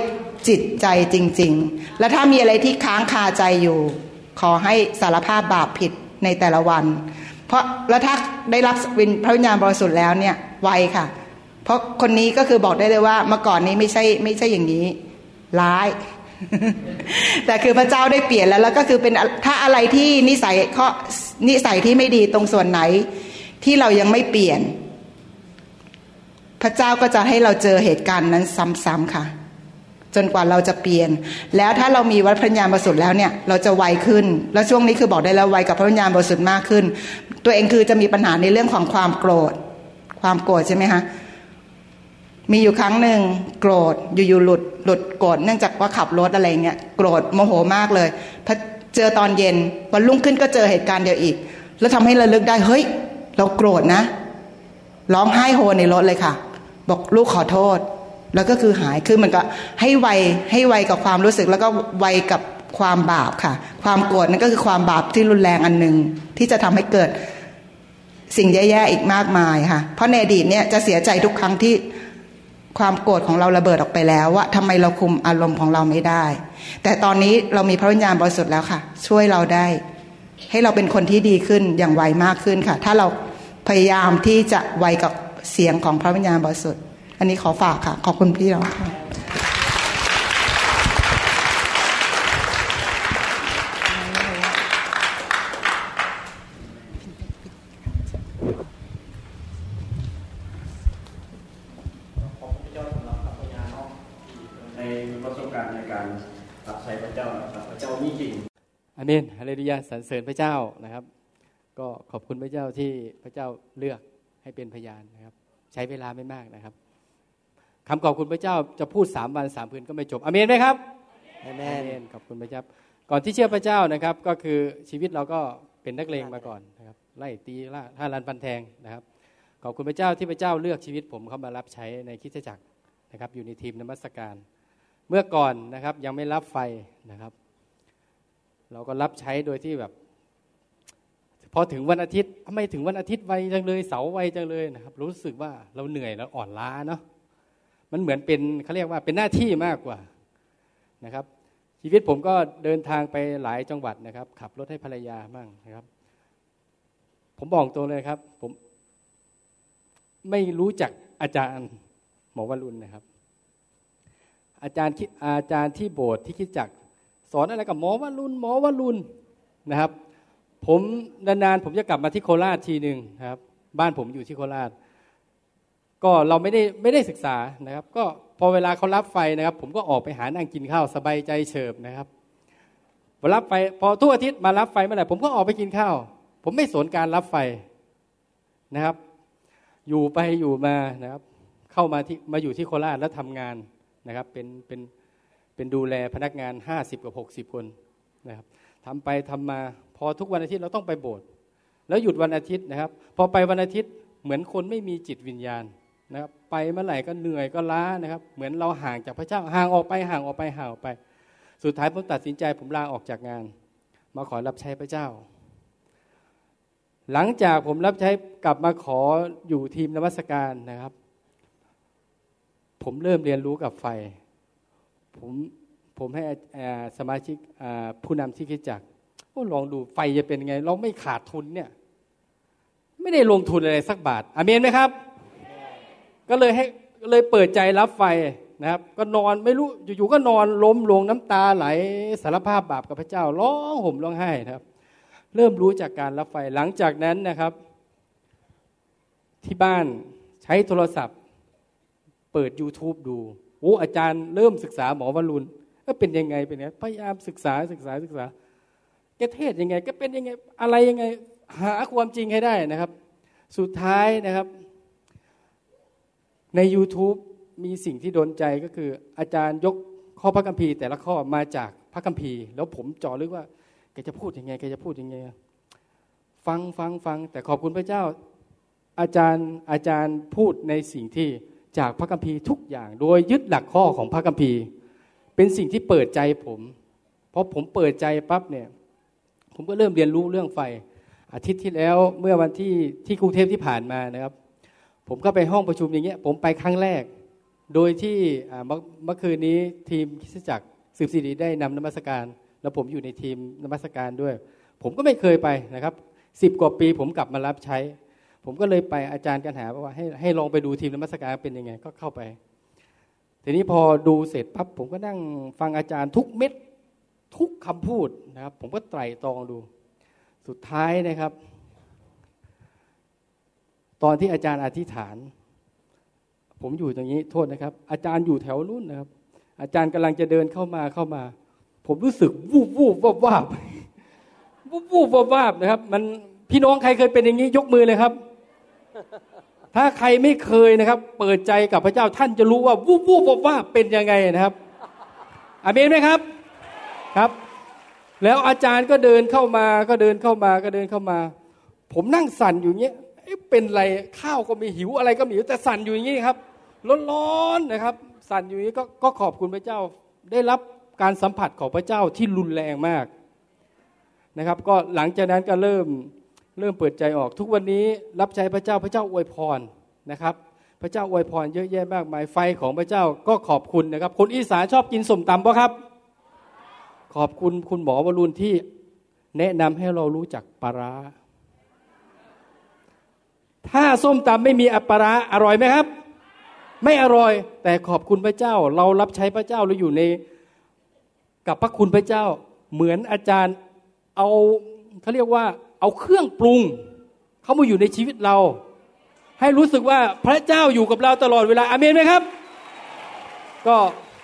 จิตใจจริง ๆ และถ้ามีอะไรที่ค้างคาใจอยู่ ขอให้สารภาพบาปผิดในแต่ละวัน เพราะแล้วถ้าได้รับวินพระวิญญาณบริสุทธิ์แล้วเนี่ยไวค่ะ เพราะคนนี้ก็คือบอกได้เลยว่าเมื่อก่อนนี้ไม่ใช่ไม่ใช่อย่างนี้ร้าย แต่คือพระเจ้าได้เปลี่ยนแล้วแล้วก็คือเป็นถ้าอะไรที่นิสัยข้อนิสัยที่ไม่ดีตรงส่วนไหน ที่เรายังไม่เปลี่ยน พระเจ้าก็จะให้เราเจอเหตุการณ์นั้นซ้ำๆค่ะ จนกว่าเราจะเปลี่ยน แล้วถ้าเรามีวัดพระญาณบริสุทธิ์แล้วเนี่ย เราจะไวขึ้น แล้วช่วงนี้คือบอกได้แล้วไวกับพระญาณบริสุทธิ์มากขึ้น ตัวเองคือจะมีปัญหาในเรื่องของความโกรธ ความโกรธใช่ไหมคะมีอยู่ครั้งหนึ่งโกรธอยู่ๆหลุดหลุดโกรธเนื่องจากว่าขับรถอะไรเงี้ยโกรธโมโหมากเลยพอเจอตอนเย็นวันรุ่งขึ้นก็เจอเหตุการณ์เดียวอีก แล้วทำให้ระลึกได้เฮ้ย เราโกรธนะ ร้องไห้โฮในรถเลยค่ะ บอกลูกขอโทษ แล้วก็คือหายคือมันก็ให้ไวให้ไวกับความรู้สึกแล้วก็ไวกับความบาปค่ะ ความโกรธนั่นก็คือความบาปที่รุนแรงอันหนึ่งที่จะทำให้เกิดสิ่งแย่ๆอีกมากมายค่ะ เพราะในอดีตเนี่ยจะเสียใจทุกครั้งที่ความโกรธของเราระเบิดออกไปแล้วว่าทำไมเราคุมอารมณ์ของเราไม่ได้ แต่ตอนนี้เรามีพระวิญญาณบริสุทธิ์แล้วค่ะ ช่วยเราได้ ให้เราเป็นคนที่ดีขึ้นอย่างไวมากขึ้นค่ะ ถ้าเราพยายามที่จะไวกับเสียงของพระวิญญาณบริสุทธิ์ อันนี้ขอฝากค่ะ ขอบคุณพี่เราค่ะ อาเมนฮาเลลูยาสรรเสริญพระเจ้านะครับ ก็ขอบคุณพระเจ้าที่พระเจ้าเลือกให้เป็นพยานนะครับ ใช้เวลาไม่มากนะครับคำขอบคุณพระเจ้าจะพูดสามวันสามคืนก็ไม่จบอเมนไหมครับอเมนขอบคุณพระเจ้าก่อนที่เชื่อพระเจ้านะครับ ก็คือชีวิตเราก็เป็นนักเลงมาก่อนนะครับไล่ตีล่าท่ารันฟันแทงนะครับ ขอบคุณพระเจ้าที่พระเจ้าเลือกชีวิตผมเข้ามารับใช้ในคิดจักรนะครับ อยู่ในทีมนมัสการ เมื่อก่อนนะครับยังไม่รับไฟนะครับ เราก็รับใช้โดยที่แบบ พอถึงวันอาทิตย์ทำไมถึงวันอาทิตย์ไวจังเลยเสาร์ไวจังเลยนะครับ รู้สึกว่าเราเหนื่อยแล้วอ่อนล้าเนาะมันเหมือนเป็นเขาเรียกว่าเป็นหน้าที่มากกว่านะครับ ชีวิตผมก็เดินทางไปหลายจังหวัดนะครับ ขับรถให้ภรรยาบ้างนะครับ ผมบอกตัวเลยครับ ผมไม่รู้จักอาจารย์หมอวรุณนะครับ อาจารย์อาจารย์ที่โบสถ์ที่คิดจัก สอนอะไรกับหมอวรุณหมอวรุณนะครับ ผมนานๆผมจะกลับมาที่โคราชทีหนึ่งครับ บ้านผมอยู่ที่โคราช ก็เราไม่ได้ไม่ได้ศึกษานะครับ ก็พอเวลาเขารับไฟนะครับ ผมก็ออกไปหานั่งกินข้าวสบายใจเฉิบนะครับพอรับไฟพอทุกอาทิตย์มารับไฟเมื่อไหร่ผมก็ออกไปกินข้าว ผมไม่สนการรับไฟนะครับ อยู่ไปอยู่มานะครับ เข้ามาที่มาอยู่ที่โคราชแล้วทำงานนะครับ เป็นเป็น เป็นดูแลพนักงานห้าสิบกับหกสิบคนนะครับทำไปทำมาพอทุกวันอาทิตย์เราต้องไปโบสถ์แล้วหยุดวันอาทิตย์นะครับ พอไปวันอาทิตย์เหมือนคนไม่มีจิตวิญญาณนะครับไปเมื่อไหร่ก็เหนื่อยก็ล้านะครับ เหมือนเราห่างจากพระเจ้าห่างออกไปห่างออกไปห่างออกไป สุดท้ายผมตัดสินใจผมลาออกจากงาน มาขอรับใช้พระเจ้า หลังจากผมรับใช้กลับมาขออยู่ทีมนมัสการนะครับ ผมเริ่มเรียนรู้กับไฟ ผมผมให้สมาชิกผู้นำที่คิดจักลองดูไฟจะเป็นไง เราไม่ขาดทุนเนี่ย ไม่ได้ลงทุนอะไรสักบาทอเมนไหมครับ ก็เลยให้เลยเปิดใจรับไฟนะครับ ก็นอนไม่รู้อยู่ๆก็นอนล้มลงน้ำตาไหลสารภาพบาปกับพระเจ้าร้องห่มร้องไห้นะครับ เริ่มรู้จากการรับไฟหลังจากนั้นนะครับ ที่บ้านใช้โทรศัพท์ เปิด YouTube ดู โอ้อาจารย์เริ่มศึกษาหมอวรุณก็เป็นยังไงเป็นไงพยายามศึกษาศึกษาศึกษาแกเทศยังไง ก็เป็นยังไงอะไรยังไงหาความจริงให้ได้นะครับ สุดท้ายนะครับ ใน YouTube มีสิ่งที่โดนใจก็คือ อาจารย์ยกข้อพระคัมภีร์แต่ละข้อมาจากพระคัมภีร์ แล้วผมจ่อลึกว่าแกจะพูดยังไงแกจะพูดยังไง ฟังฟังฟังแต่ขอบคุณพระเจ้า อาจารย์อาจารย์พูดในสิ่งที่ จากพระคัมภีร์ทุกอย่าง โดยยึดหลักข้อของพระคัมภีร์ เป็นสิ่งที่เปิดใจผมเพราะผมเปิดใจปั๊บเนี่ยผมก็เริ่มเรียนรู้เรื่องไฟ อาทิตย์ที่แล้วเมื่อวันที่ที่กรุงเทพที่ผ่านมานะครับ ผมก็ไปห้องประชุมอย่างเงี้ยผมไปครั้งแรก โดยที่เมื่อคืนนี้ทีมคิสจักรสืบสิริได้นำนมัสการ แล้วผมอยู่ในทีมนมัสการด้วย ผมก็ไม่เคยไปนะครับสิบกว่าปีผมกลับมารับใช้ ผมก็เลยไปอาจารย์กันหาว่าให้ให้ลองไปดูทีมนมัสการเป็นยังไง ก็เข้าไป ทีนี้พอดูเสร็จปั๊บผมก็นั่งฟังอาจารย์ทุกเม็ดทุกคำพูดนะครับ ผมก็ไตร่ตรองดู สุดท้ายนะครับ ตอนที่อาจารย์อธิษฐาน ผมอยู่ตรงนี้โทษนะครับ อาจารย์อยู่แถวนู้นนะครับ อาจารย์กำลังจะเดินเข้ามาเข้ามา ผมรู้สึกวูบวูบวาบวาบวูบวูบวาบวาบนะครับ มันพี่น้องใครเคยเป็นอย่างนี้ยกมือเลยครับ ถ้าใครไม่เคยนะครับ เปิดใจกับพระเจ้าท่านจะรู้ว่าวูบวูบว่าเป็นยังไงนะครับอเมนไหมครับครับ แล้วอาจารย์ก็เดินเข้ามาก็เดินเข้ามาก็เดินเข้ามา ผมนั่งสั่นอยู่เงี้ยเป็นไรข้าวก็มีหิวอะไรก็มีแต่สั่นอยู่อย่างนี้ครับร้อนๆนะครับ สั่นอยู่อย่างนี้ก็ขอบคุณพระเจ้าได้รับการสัมผัสของพระเจ้าที่รุนแรงมากนะครับ ก็หลังจากนั้นก็เริ่ม เริ่มเปิดใจออกทุกวันนี้รับใช้พระเจ้าพระเจ้าอวยพรนะครับ พระเจ้าอวยพรเยอะแยะมากมายไฟของพระเจ้าก็ขอบคุณนะครับ คนอีสานชอบกินสมตำปะครับ ขอบคุณคุณหมอวรุณที่แนะนำให้เรารู้จักปลาร้าถ้าส้มตำไม่มีอัปราอร่อยไหมครับ ไม่อร่อย แต่ขอบคุณพระเจ้า เรารับใช้พระเจ้าเราอยู่ในกับพระคุณพระเจ้า เหมือนอาจารย์เอาเขาเรียกว่า เอาเครื่องปรุง เขามาอยู่ในชีวิตเรา ให้รู้สึกว่าพระเจ้าอยู่กับเราตลอดเวลาอาเมนไหมครับ ก็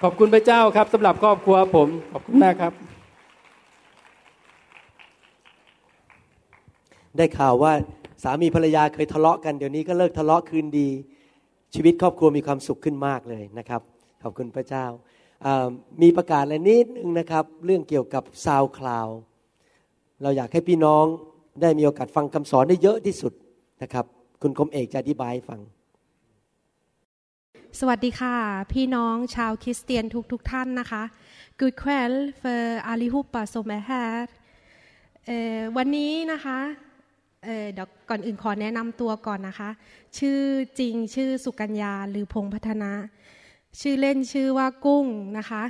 ขอบคุณพระเจ้าครับสำหรับครอบครัวผมขอบคุณมากครับ ได้ข่าวว่าสามีภรรยาเคยทะเลาะกันเดี๋ยวนี้ก็เลิกทะเลาะคืนดี ชีวิตครอบครัวมีความสุขขึ้นมากเลยนะครับ ขอบคุณพระเจ้ามีประกาศอะไรนิดนึงนะครับ เรื่องเกี่ยวกับซาวคลาวเราอยากให้พี่น้อง ได้มีโอกาสฟังคำสอนได้เยอะที่สุดนะครับ คุณคมเอกจะอธิบายฟัง สวัสดีค่ะ พี่น้องชาวคริสเตียนทุกทุกท่านนะคะ Good kväll för allihopa som är här วันนี้นะคะเดี๋ยวก่อนอื่นขอแนะนำตัวก่อนนะคะ ชื่อจริงชื่อสุกัญญาหรือพงพัฒนาชื่อเล่นชื่อว่ากุ้งนะคะ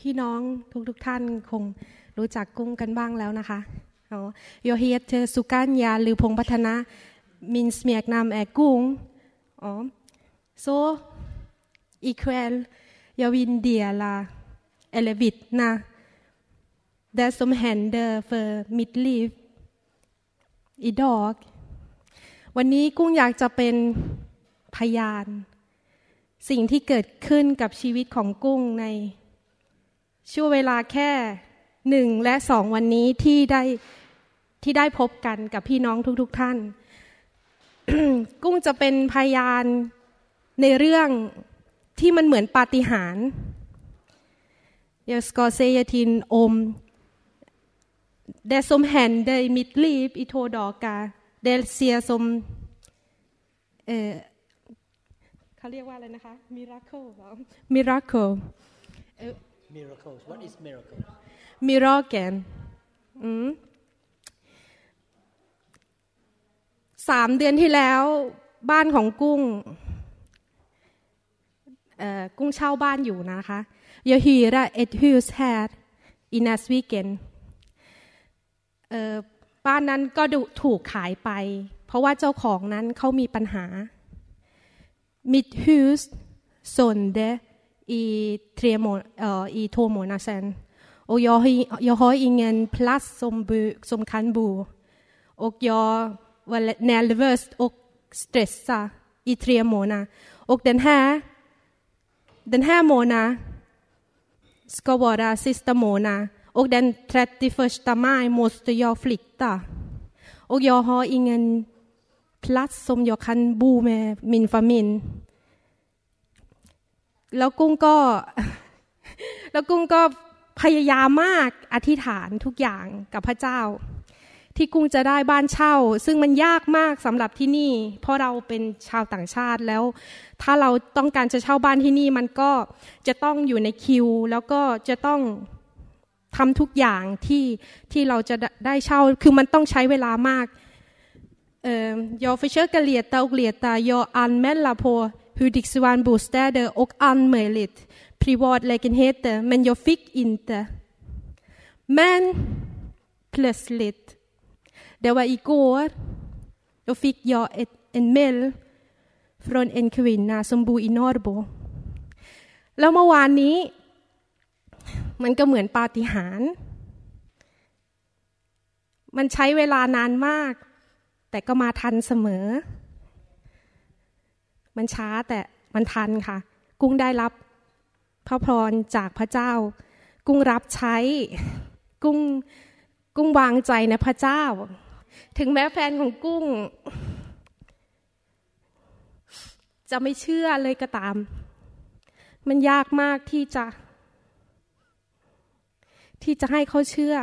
พี่น้องทุกๆทท่านคงรู้จักกุ้งกันบ้างแล้วนะคะ โยเฮียเธอสุกัญญาหรือพงพัฒนามินสเมียกนามแอกุ้ง så ikväll jag vill dela eller vittna det som händer för mitt liv idag วันนี้กุ้งอยากจะเป็นพยาน สิ่งที่เกิดขึ้นกับชีวิตของกุ้งในช่วงเวลาแค่ หนึ่งและสองวันนี้ที่ได้ที่ได้พบกันกับพี่น้องทุกๆทท่าน กุ้งจะเป็นพยานในเรื่องที่มันเหมือนปาฏิหาริย์ยสกอเซยทินอม det som hände i mitt liv i två dagar, det ser som เออเขาเรียกว่าอะไรนะคะ miracle หรอ miracle miracles what is miracle miracle สามเดือนที่แล้วบ้านของกุ้งกุ้งเช่าบ้านอยู่นะคะ Jag hyr ett hus här i Näsviken บ้านนั้นก็ถูกขายไป เพราะว่าเจ้าของนั้นเขามีปัญหา Mitt hus sålde i tre må i två månader sedan och jag har, jag har ingen plats som, bo, som kan bo och jag var nervös och stressad i tre månader och den här den här månaden ska vara sista månaden och den 31 maj måste jag flytta. Och jag har ingen plats som jag kan bo med min familj. แล้วกุ้งก็แล้วกุ้งก็ พยายามมากอธิษฐานทุกอย่างกับพระเจ้า ที่กุ้งจะได้บ้านเช่า ซึ่งมันยากมากสำหรับที่นี่ เพราะเราเป็นชาวต่างชาติแล้ว ถ้าเราต้องการจะเช่าบ้านที่นี่มันก็จะต้องอยู่ในคิว แล้วก็จะต้องทำทุกอย่างที่ที่เราจะได้เช่า คือมันต้องใช้เวลามาก Jag försöker leta och leta. Jag anmäler på Hudiksvall bostäder och allt möjligt. Privatlägenheter. Men jag fick inte. Men plötsligt, det var igår, då fick jag ett, en mail från en kvinna som bor i Norrbo. แล้วเมื่อวานนี้มันก็เหมือนปาฏิหาริย์มันใช้เวลานานมาก แต่ก็มาทันเสมอ มันช้าแต่มันทันค่ะ กุ้งได้รับ พระพรจากพระเจ้า กุ้งรับใช้ กุ้งกุ้งวางใจในพระเจ้า ถึงแม้แฟนของกุ้ง จะไม่เชื่อเลยก็ตาม มันยากมากที่จะ ที่จะให้เขาเชื่อ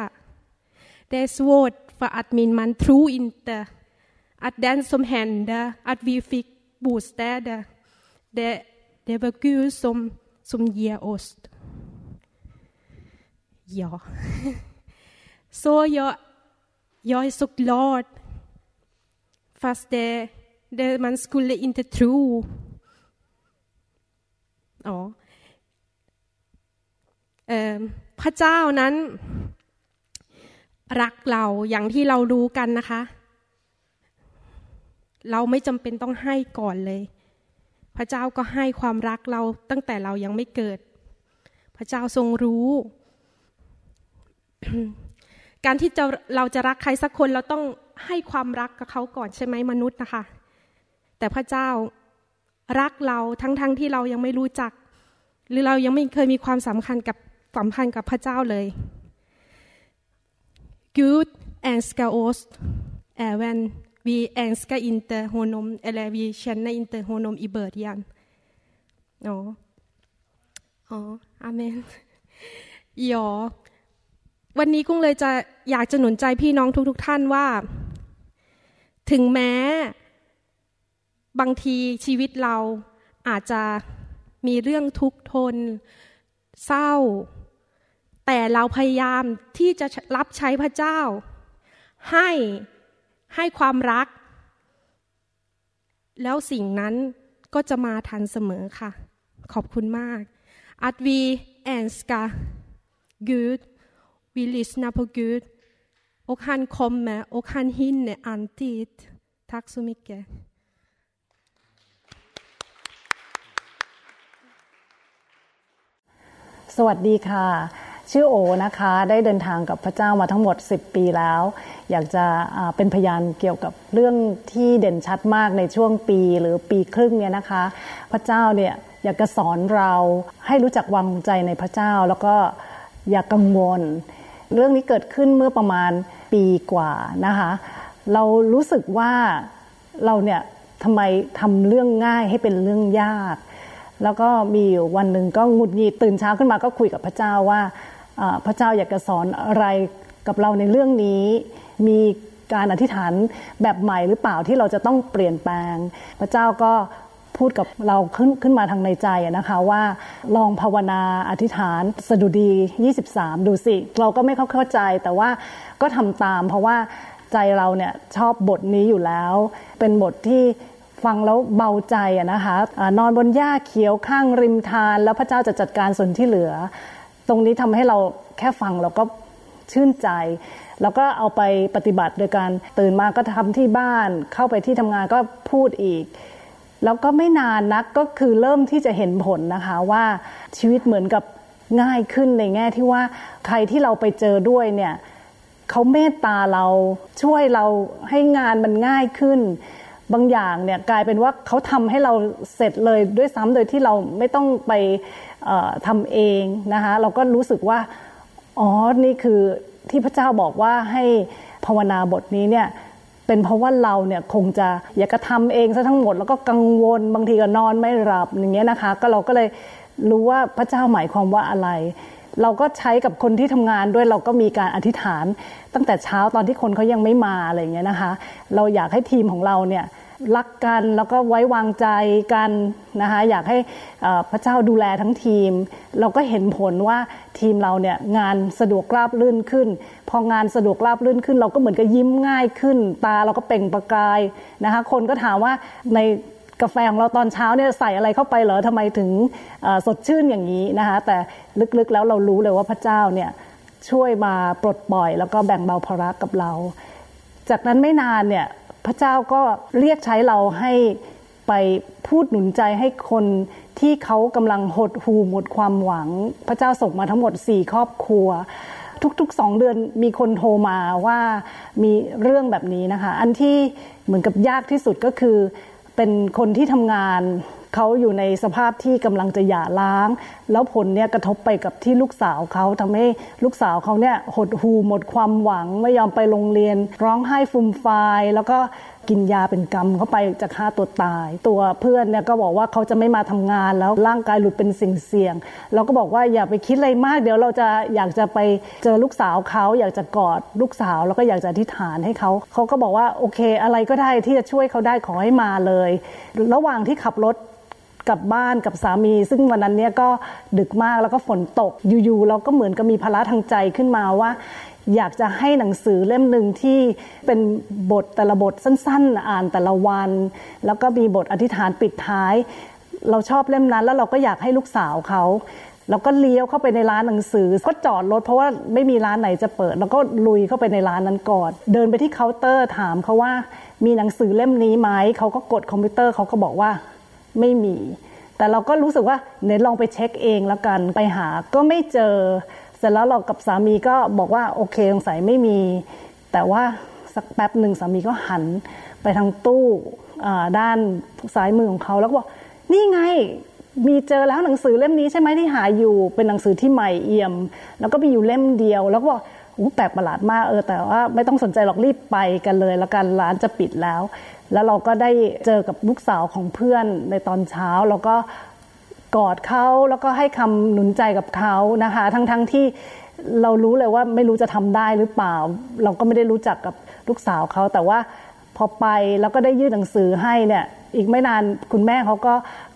Det är svårt för att min man tror inte att den som hände att vi fick bostäder, det, det var Gud som, som ger oss. Ja. Så jag, jag är så glad. Fast det, det man skulle inte tro. Ja. พระเจ้านั้นรักเราอย่างที่เรารู้กันนะคะ เราไม่จำเป็นต้องให้ก่อนเลย พระเจ้าก็ให้ความรักเราตั้งแต่เรายังไม่เกิด พระเจ้าทรงรู้ การที่จะเราจะรักใครสักคนเราต้องให้ความรักกับเขาก่อนใช่ไหมมนุษย์นะคะ แต่พระเจ้ารักเราทั้งๆทที่เรายังไม่รู้จัก หรือเรายังไม่เคยมีความสำคัญกับสัมพันธ์กับพระเจ้าเลย Gud älskar oss även vi älskar inte honom eller vi känner inte honom i början. Ja. Ja, amen. Ja. วันนี้กุ้งเลยจะอยากจะหนุนใจพี่น้องทุกๆทท่านว่า ถึงแม้ บางทีชีวิตเราอาจจะมีเรื่องทุกข์ทน เศร้า แต่เราพยายามที่จะรับใช้พระเจ้า ให้ ให้ความรัก แล้วสิ่งนั้นก็จะมาทันเสมอค่ะ ขอบคุณมาก att vi älskar Gud vi lyssnar på Gud och han kommer och han hinner alltid tack så mycket สวัสดีค่ะ ชื่อโอนะคะได้เดินทางกับพระเจ้ามาทั้งหมด 10 ปีแล้ว อยากจะเป็นพยานเกี่ยวกับเรื่องที่เด่นชัดมากในช่วงปีหรือปีครึ่งเนี่ยนะคะ พระเจ้าเนี่ยอยากจะสอนเราให้รู้จักวางใจในพระเจ้า แล้วก็อย่ากกังวล เรื่องนี้เกิดขึ้นเมื่อประมาณปีกว่านะคะ เรารู้สึกว่าเราเนี่ยทำไมทำเรื่องง่ายให้เป็นเรื่องยากแล้วก็มีวันหนึ่งก็งุดหงิดตื่นเช้าขึ้นมาก็คุยกับพระเจ้าว่า พระเจ้าอยากจะสอนอะไรกับเราในเรื่องนี้ มีการอธิษฐานแบบใหม่หรือเปล่าที่เราจะต้องเปลี่ยนแปลง พระเจ้าก็พูดกับเราขึ้นขึ้นมาทางในใจนะคะว่าลองภาวนาอธิษฐานสดุดี 23 ดูสิ เราก็ไม่เข้าใจแต่ว่าก็ทำตาม เพราะว่าใจเราเนี่ยชอบบทนี้อยู่แล้ว เป็นบทที่ฟังแล้วเบาใจนะคะนอนบนหญ้าเขียวข้างริมทาน แล้วพระเจ้าจะจัดการส่วนที่เหลือ ตรงนี้ทำให้เราแค่ฟังเราก็ชื่นใจ แล้วก็เอาไปปฏิบัติโดยการตื่นมาก็ทำที่บ้าน เข้าไปที่ทำงานก็พูดอีก แล้วก็ไม่นานนักก็คือเริ่มที่จะเห็นผลนะคะว่าชีวิตเหมือนกับง่ายขึ้นในแง่ที่ว่าใครที่เราไปเจอด้วยเนี่ยเขาเมตตาเราช่วยเราให้งานมันง่ายขึ้น บางอย่างเนี่ยกลายเป็นว่าเขาทำให้เราเสร็จเลยด้วยซ้ำโดยที่เราไม่ต้องไปทำเองนะคะเราก็รู้สึกว่าอ๋อนี่คือที่พระเจ้าบอกว่าให้ภาวนาบทนี้เนี่ยเป็นเพราะว่าเราเนี่ยคงจะอยากกระทำเองซะทั้งหมด แล้วก็กังวลบางทีก็นอนไม่หลับอย่างเงี้ยนะคะ ก็เราก็เลยรู้ว่าพระเจ้าหมายความว่าอะไร เราก็ใช้กับคนที่ทำงานด้วยเราก็มีการอธิษฐาน ตั้งแต่เช้าตอนที่คนเขายังไม่มาอะไรเงี้ยนะคะ เราอยากให้ทีมของเราเนี่ย รักกันแล้วก็ไว้วางใจกันนะคะอยากให้พระเจ้าดูแลทั้งทีม เราก็เห็นผลว่าทีมเราเนี่ยงานสะดวกราบลื่นขึ้น พองานสะดวกราบลื่นขึ้น เราก็เหมือนกับยิ้มง่ายขึ้น ตาเราก็เป่งประกายนะคะคนก็ถามว่าในกาแฟของเราตอนเช้าเนี่ยใส่อะไรเข้าไปเหรอทำไมถึงสดชื่นอย่างนี้นะคะแต่ลึกๆแล้วเรารู้เลยว่าพระเจ้าเนี่ยช่วยมาปลดปล่อย แล้วก็แบ่งเบาภาระกับเรา จากนั้นไม่นานเนี่ย พระเจ้าก็เรียกใช้เราให้ไปพูดหนุนใจให้คนที่เขากำลังหดหูหมดความหวัง พระเจ้าส่งมาทั้งหมดสี่ครอบครัว ทุกๆสองเดือนมีคนโทรมาว่ามีเรื่องแบบนี้นะคะ อันที่เหมือนกับยากที่สุดก็คือเป็นคนที่ทำงาน เขาอยู่ในสภาพที่กำลังจะหย่าร้าง แล้วผลเนี่ยกระทบไปกับที่ลูกสาวเขาทำให้ลูกสาวเขาเนี่ยหดหูหมดความหวังไม่ยอมไปโรงเรียน ร้องไห้ฟูมฟายแล้วก็กินยาเป็นกรรมเข้าไปจะฆ่าตัวตาย ตัวเพื่อนเนี่ยก็บอกว่าเขาจะไม่มาทำงานแล้วร่างกายหลุดเป็นสิ่งเสี่ยง เราก็บอกว่าอย่าไปคิดอะไรมาก เดี๋ยวเราจะอยากจะไปเจอลูกสาวเขาอยากจะกอดลูกสาวแล้วก็อยากจะอธิษฐานให้เขาเขาก็บอกว่าโอเค อะไรก็ได้ที่จะช่วยเขาได้ขอให้มาเลย ระหว่างที่ขับรถ กลับบ้านกับสามี ซึ่งวันนั้นเนี่ยก็ดึกมากแล้วก็ฝนตกอยู่ๆเราก็เหมือนกับมีภาระทางใจขึ้นมาว่า อยากจะให้หนังสือเล่มหนึ่งที่เป็นบทแต่ละบทสั้น ๆ อ่านแต่ละวัน แล้วก็มีบทอธิษฐานปิดท้าย เราชอบเล่มนั้นแล้วเราก็อยากให้ลูกสาวเขาเราก็เลี้ยวเข้าไปในร้านหนังสือ ก็จอดรถเพราะว่าไม่มีร้านไหนจะเปิด แล้วก็ลุยเข้าไปในร้านนั้นก่อน เดินไปที่เคาน์เตอร์ถามเขาว่ามีหนังสือเล่มนี้ไหมเขาก็กดคอมพิวเตอร์เขาก็บอกว่า ไม่มี แต่เราก็รู้สึกว่าเดี๋ยลองไปเช็คเองแล้วกันไปหาก็ไม่เจอ เสร็จแล้วเรากับสามีก็บอกว่าโอเคสงสัยไม่มี แต่ว่าสักแป๊บหนึ่งสามีก็หันไปทางตู้ด้านซ้ายมือของเขาแล้วก็บอกนี่ไงมีเจอแล้วหนังสือเล่มนี้ใช่ไหมที่หาอยู่เป็นหนังสือที่ใหม่เอี่ยม แล้วก็มีอยู่เล่มเดียว แล้วก็บอก แปลกประหลาดมากเออแต่ว่าไม่ต้องสนใจหรอกรีบไปกันเลยแล้วกันร้านจะปิดแล้ว แล้วเราก็ได้เจอกับลูกสาวของเพื่อนในตอนเช้าแล้วก็กอดเขาแล้วก็ให้คำหนุนใจกับเขานะคะ ทั้งๆทที่เรารู้เลยว่าไม่รู้จะทำได้หรือเปล่า เราก็ไม่ได้รู้จักกับลูกสาวเขาแต่ว่าพอไปแล้วก็ได้ยื่นหนังสือให้เนี่ยอีกไม่นานคุณแม่เขาก็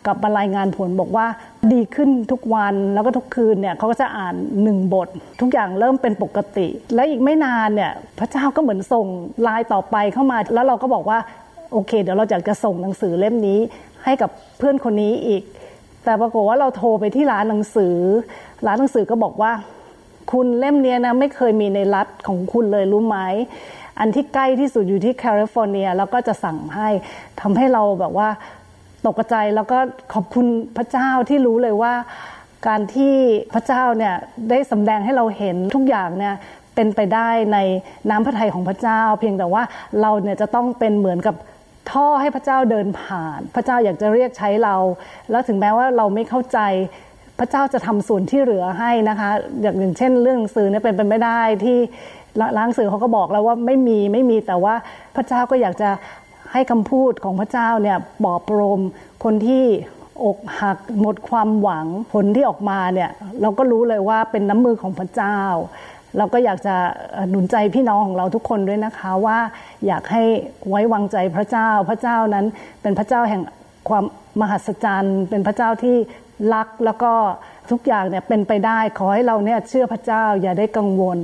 กลับมารายงานผลบอกว่าดีขึ้นทุกวันแล้วก็ทุกคืนเนี่ยเขาก็จะอ่านหนึ่งบท ทุกอย่างเริ่มเป็นปกติ และอีกไม่นานเนี่ยพระเจ้าก็เหมือนส่งลายต่อไปเข้ามา แล้วเราก็บอกว่าโอเค เดี๋ยวเราอยากจะส่งหนังสือเล่มนี้ให้กับเพื่อนคนนี้อีก แต่ปรากฏว่าเราโทรไปที่ร้านหนังสือ ร้านหนังสือก็บอกว่า คุณเล่มนี้นะไม่เคยมีในรัฐของคุณเลยรู้ไหมอันที่ใกล้ที่สุดอยู่ที่แคลิฟอร์เนียแล้วก็จะสั่งให้ทำให้เราแบบว่า ตกใจแล้วก็ขอบคุณพระเจ้าที่รู้เลยว่า การที่พระเจ้าเนี่ยได้สำแดงให้เราเห็นทุกอย่างเนี่ยเป็นไปได้ในน้ำพระทัยของพระเจ้า เพียงแต่ว่าเราเนี่ยจะต้องเป็นเหมือนกับท่อให้พระเจ้าเดินผ่าน พระเจ้าอยากจะเรียกใช้เรา แล้วถึงแม้ว่าเราไม่เข้าใจพระเจ้าจะทำส่วนที่เหลือให้นะคะ อย่างเช่น เรื่องสื่อเนี่ยเป็นไปไม่ได้ที่ล้างสื่อเขาก็บอกแล้วว่าไม่มีไม่มีแต่ว่าพระเจ้าก็อยากจะ ให้คำพูดของพระเจ้าเนี่ยปลอบประโลมคนที่อกหักหมดความหวังผลที่ออกมาเนี่ยเราก็รู้เลยว่าเป็นน้ำมือของพระเจ้า เราก็อยากจะหนุนใจพี่น้องของเราทุกคนด้วยนะคะว่าอยากให้ไว้วางใจพระเจ้า พระเจ้านั้นเป็นพระเจ้าแห่งความมหัศจรรย์ เป็นพระเจ้าที่รักแล้วก็ทุกอย่างเนี่ยเป็นไปได้ขอให้เราเนี่ยเชื่อพระเจ้าอย่าได้กังวล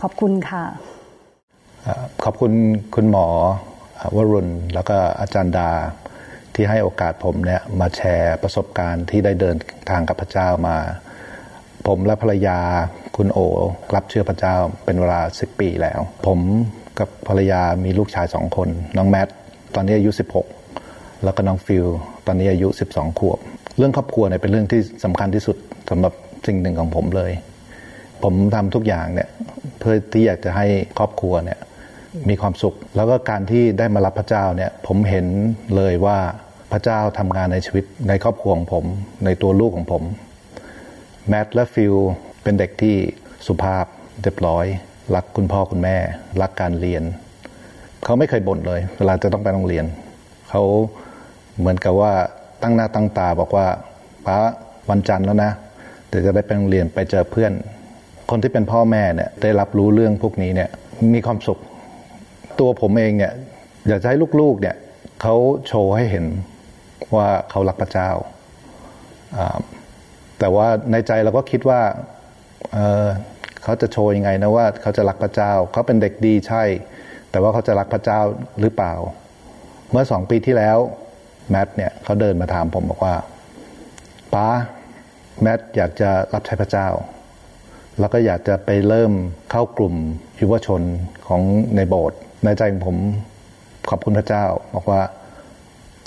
ขอบคุณค่ะ ขอบคุณคุณหมอ วรุณ แล้วก็อาจารย์ดาที่ให้โอกาสผมเนี่ยมาแชร์ประสบการณ์ที่ได้เดินทางกับพระเจ้ามา ผมและภรรยาคุณโอรับเชื่อพระเจ้าเป็นเวลาสิบปีแล้ว ผมกับภรรยามีลูกชายสองคน น้องแมทตอนนี้อายุ 16 แล้วก็น้องฟิลตอนนี้อายุ 12 ขวบ เรื่องครอบครัวเนี่ยเป็นเรื่องที่สำคัญที่สุดสำหรับสิ่งหนึ่งของผมเลย ผมทำทุกอย่างเนี่ยเพื่อที่อยากจะให้ครอบครัวเนี่ย มีความสุข แล้วก็การที่ได้มารับพระเจ้าเนี่ยผมเห็นเลยว่าพระเจ้าทำงานในชีวิตในครอบครัวของผม ในตัวลูกของผมแมทและฟิลเป็นเด็กที่สุภาพเรียบร้อย รักคุณพ่อคุณแม่ รักการเรียน เขาไม่เคยบ่นเลย เวลาจะต้องไปโรงเรียน เขาเหมือนกับว่าตั้งหน้าตั้งตาบอกว่าป้าวันจันทร์แล้วนะเดี๋ยวจะได้ไปโรงเรียนไปเจอเพื่อน คนที่เป็นพ่อแม่เนี่ยได้รับรู้เรื่องพวกนี้เนี่ยมีความสุข ตัวผมเองเนี่ยอยากจะให้ลูกๆเนี่ยเขาโชว์ให้เห็นว่าเขารักพระเจ้า แต่ว่าในใจเราก็คิดว่าเเขาจะโชว์ยังไงนะว่าเขาจะรักพระเจ้า เขาเป็นเด็กดีใช่ แต่ว่าเขาจะรักพระเจ้าหรือเปล่า เมื่อสองปีที่แล้วแมทเนี่ยเขาเดินมาถามผมบอกว่าป้าแมทอยากจะรับใช้พระเจ้า แล้วก็อยากจะไปเริ่มเข้ากลุ่มยุวชนของในโบสถ์ ในใจของผมขอบคุณพระเจ้า บอกว่า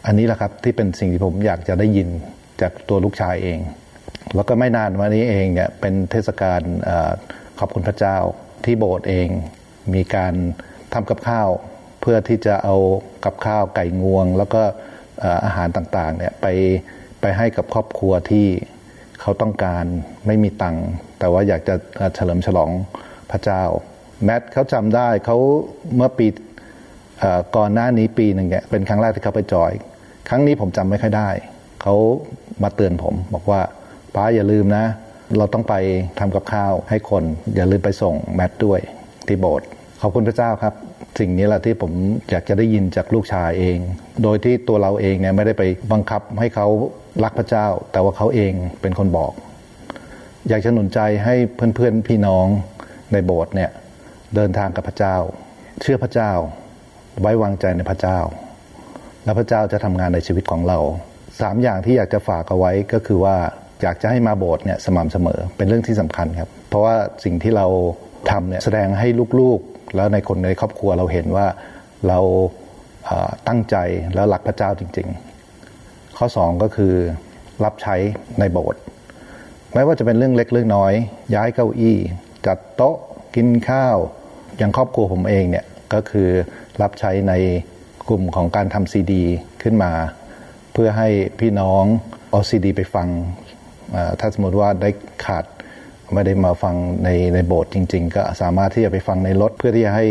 อันนี้แหละครับที่เป็นสิ่งที่ผมอยากจะได้ยินจากตัวลูกชายเอง แล้วก็ไม่นานมานี้เองเนี่ยเป็นเทศกาลขอบคุณพระเจ้าที่โบสถ์เอง มีการทำกับข้าวเพื่อที่จะเอากับข้าวไก่งวง แล้วก็อาหารต่างๆเนี่ยไปไปให้กับครอบครัวที่เขาต้องการไม่มีตังค์แต่ว่าอยากจะเฉลิมฉลองพระเจ้า แมทเขาจำได้เขาเมื่อปีก่อนหน้านี้ปีหนึ่งเนี่ยเป็นครั้งแรกที่เขาไปจอย ครั้งนี้ผมจำไม่ค่อยได้ เขามาเตือนผม บอกว่าป้าอย่าลืมนะ เราต้องไปทำกับข้าวให้คน อย่าลืมไปส่งแมทด้วยที่โบสถ์ขอบคุณพระเจ้าครับ สิ่งนี้แหละที่ผมอยากจะได้ยินจากลูกชายเอง โดยที่ตัวเราเองเนี่ยไม่ได้ไปบังคับให้เขารักพระเจ้า แต่ว่าเขาเองเป็นคนบอก อยากจะหนุนใจให้เพื่อนๆพี่น้องในโบสถ์เนี่ย เดินทางกับพระเจ้า เชื่อพระเจ้า ไว้วางใจในพระเจ้า แล้วพระเจ้าจะทำงานในชีวิตของเราสามอย่างที่อยากจะฝากเอาไว้ก็คือว่าอยากจะให้มาโบสถ์เนี่ยสม่ำเสมอเป็นเรื่องที่สำคัญครับ เพราะว่าสิ่งที่เราทำเนี่ยแสดงให้ลูกๆ แล้วในคนในครอบครัวเราเห็นว่าเราตั้งใจแล้วรักพระเจ้าจริง ๆ ข้อสองก็คือรับใช้ในโบสถ์ไม่ว่าจะเป็นเรื่องเล็กเรื่องน้อย ย้ายเก้าอี้ จัดโต๊ะกินข้าว อย่างครอบครัวผมเองเนี่ยก็คือรับใช้ในกลุ่มของการทำซีดี ขึ้นมา เพื่อให้พี่น้องเอาซีดี ไปฟัง ถ้าสมมติว่าได้ขาดไม่ได้มาฟังในในโบสถ์จริง ๆ ก็สามารถที่จะไปฟังในรถเพื่อที่จะให้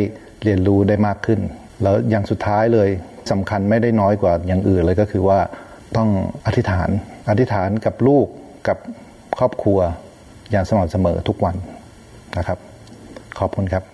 เรียนรู้ได้มากขึ้น แล้วอย่างสุดท้ายเลยสำคัญไม่ได้น้อยกว่าอย่างอื่นเลยก็คือว่าต้องอธิษฐาน อธิษฐานกับลูกกับครอบครัวอย่างสม่ำเสมอทุกวันนะครับ ขอบคุณครับ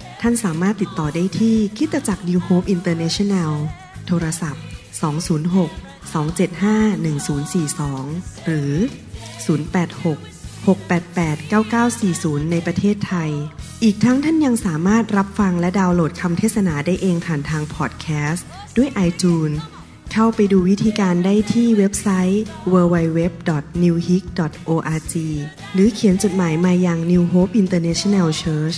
ท่านสามารถติดต่อได้ที่คิตจักร New Hope International โทรศัพท์ 206 275 1042 หรือ 086 688 9940 ในประเทศไทย อีกทั้งท่านยังสามารถรับฟังและดาวน์โหลดคำเทศนาได้เองผ่านทางพอดแคสต์ด้วย iTunes เข้าไปดูวิธีการได้ที่เว็บไซต์ www.newhick.org หรือเขียนจดหมายมายัง New Hope International Church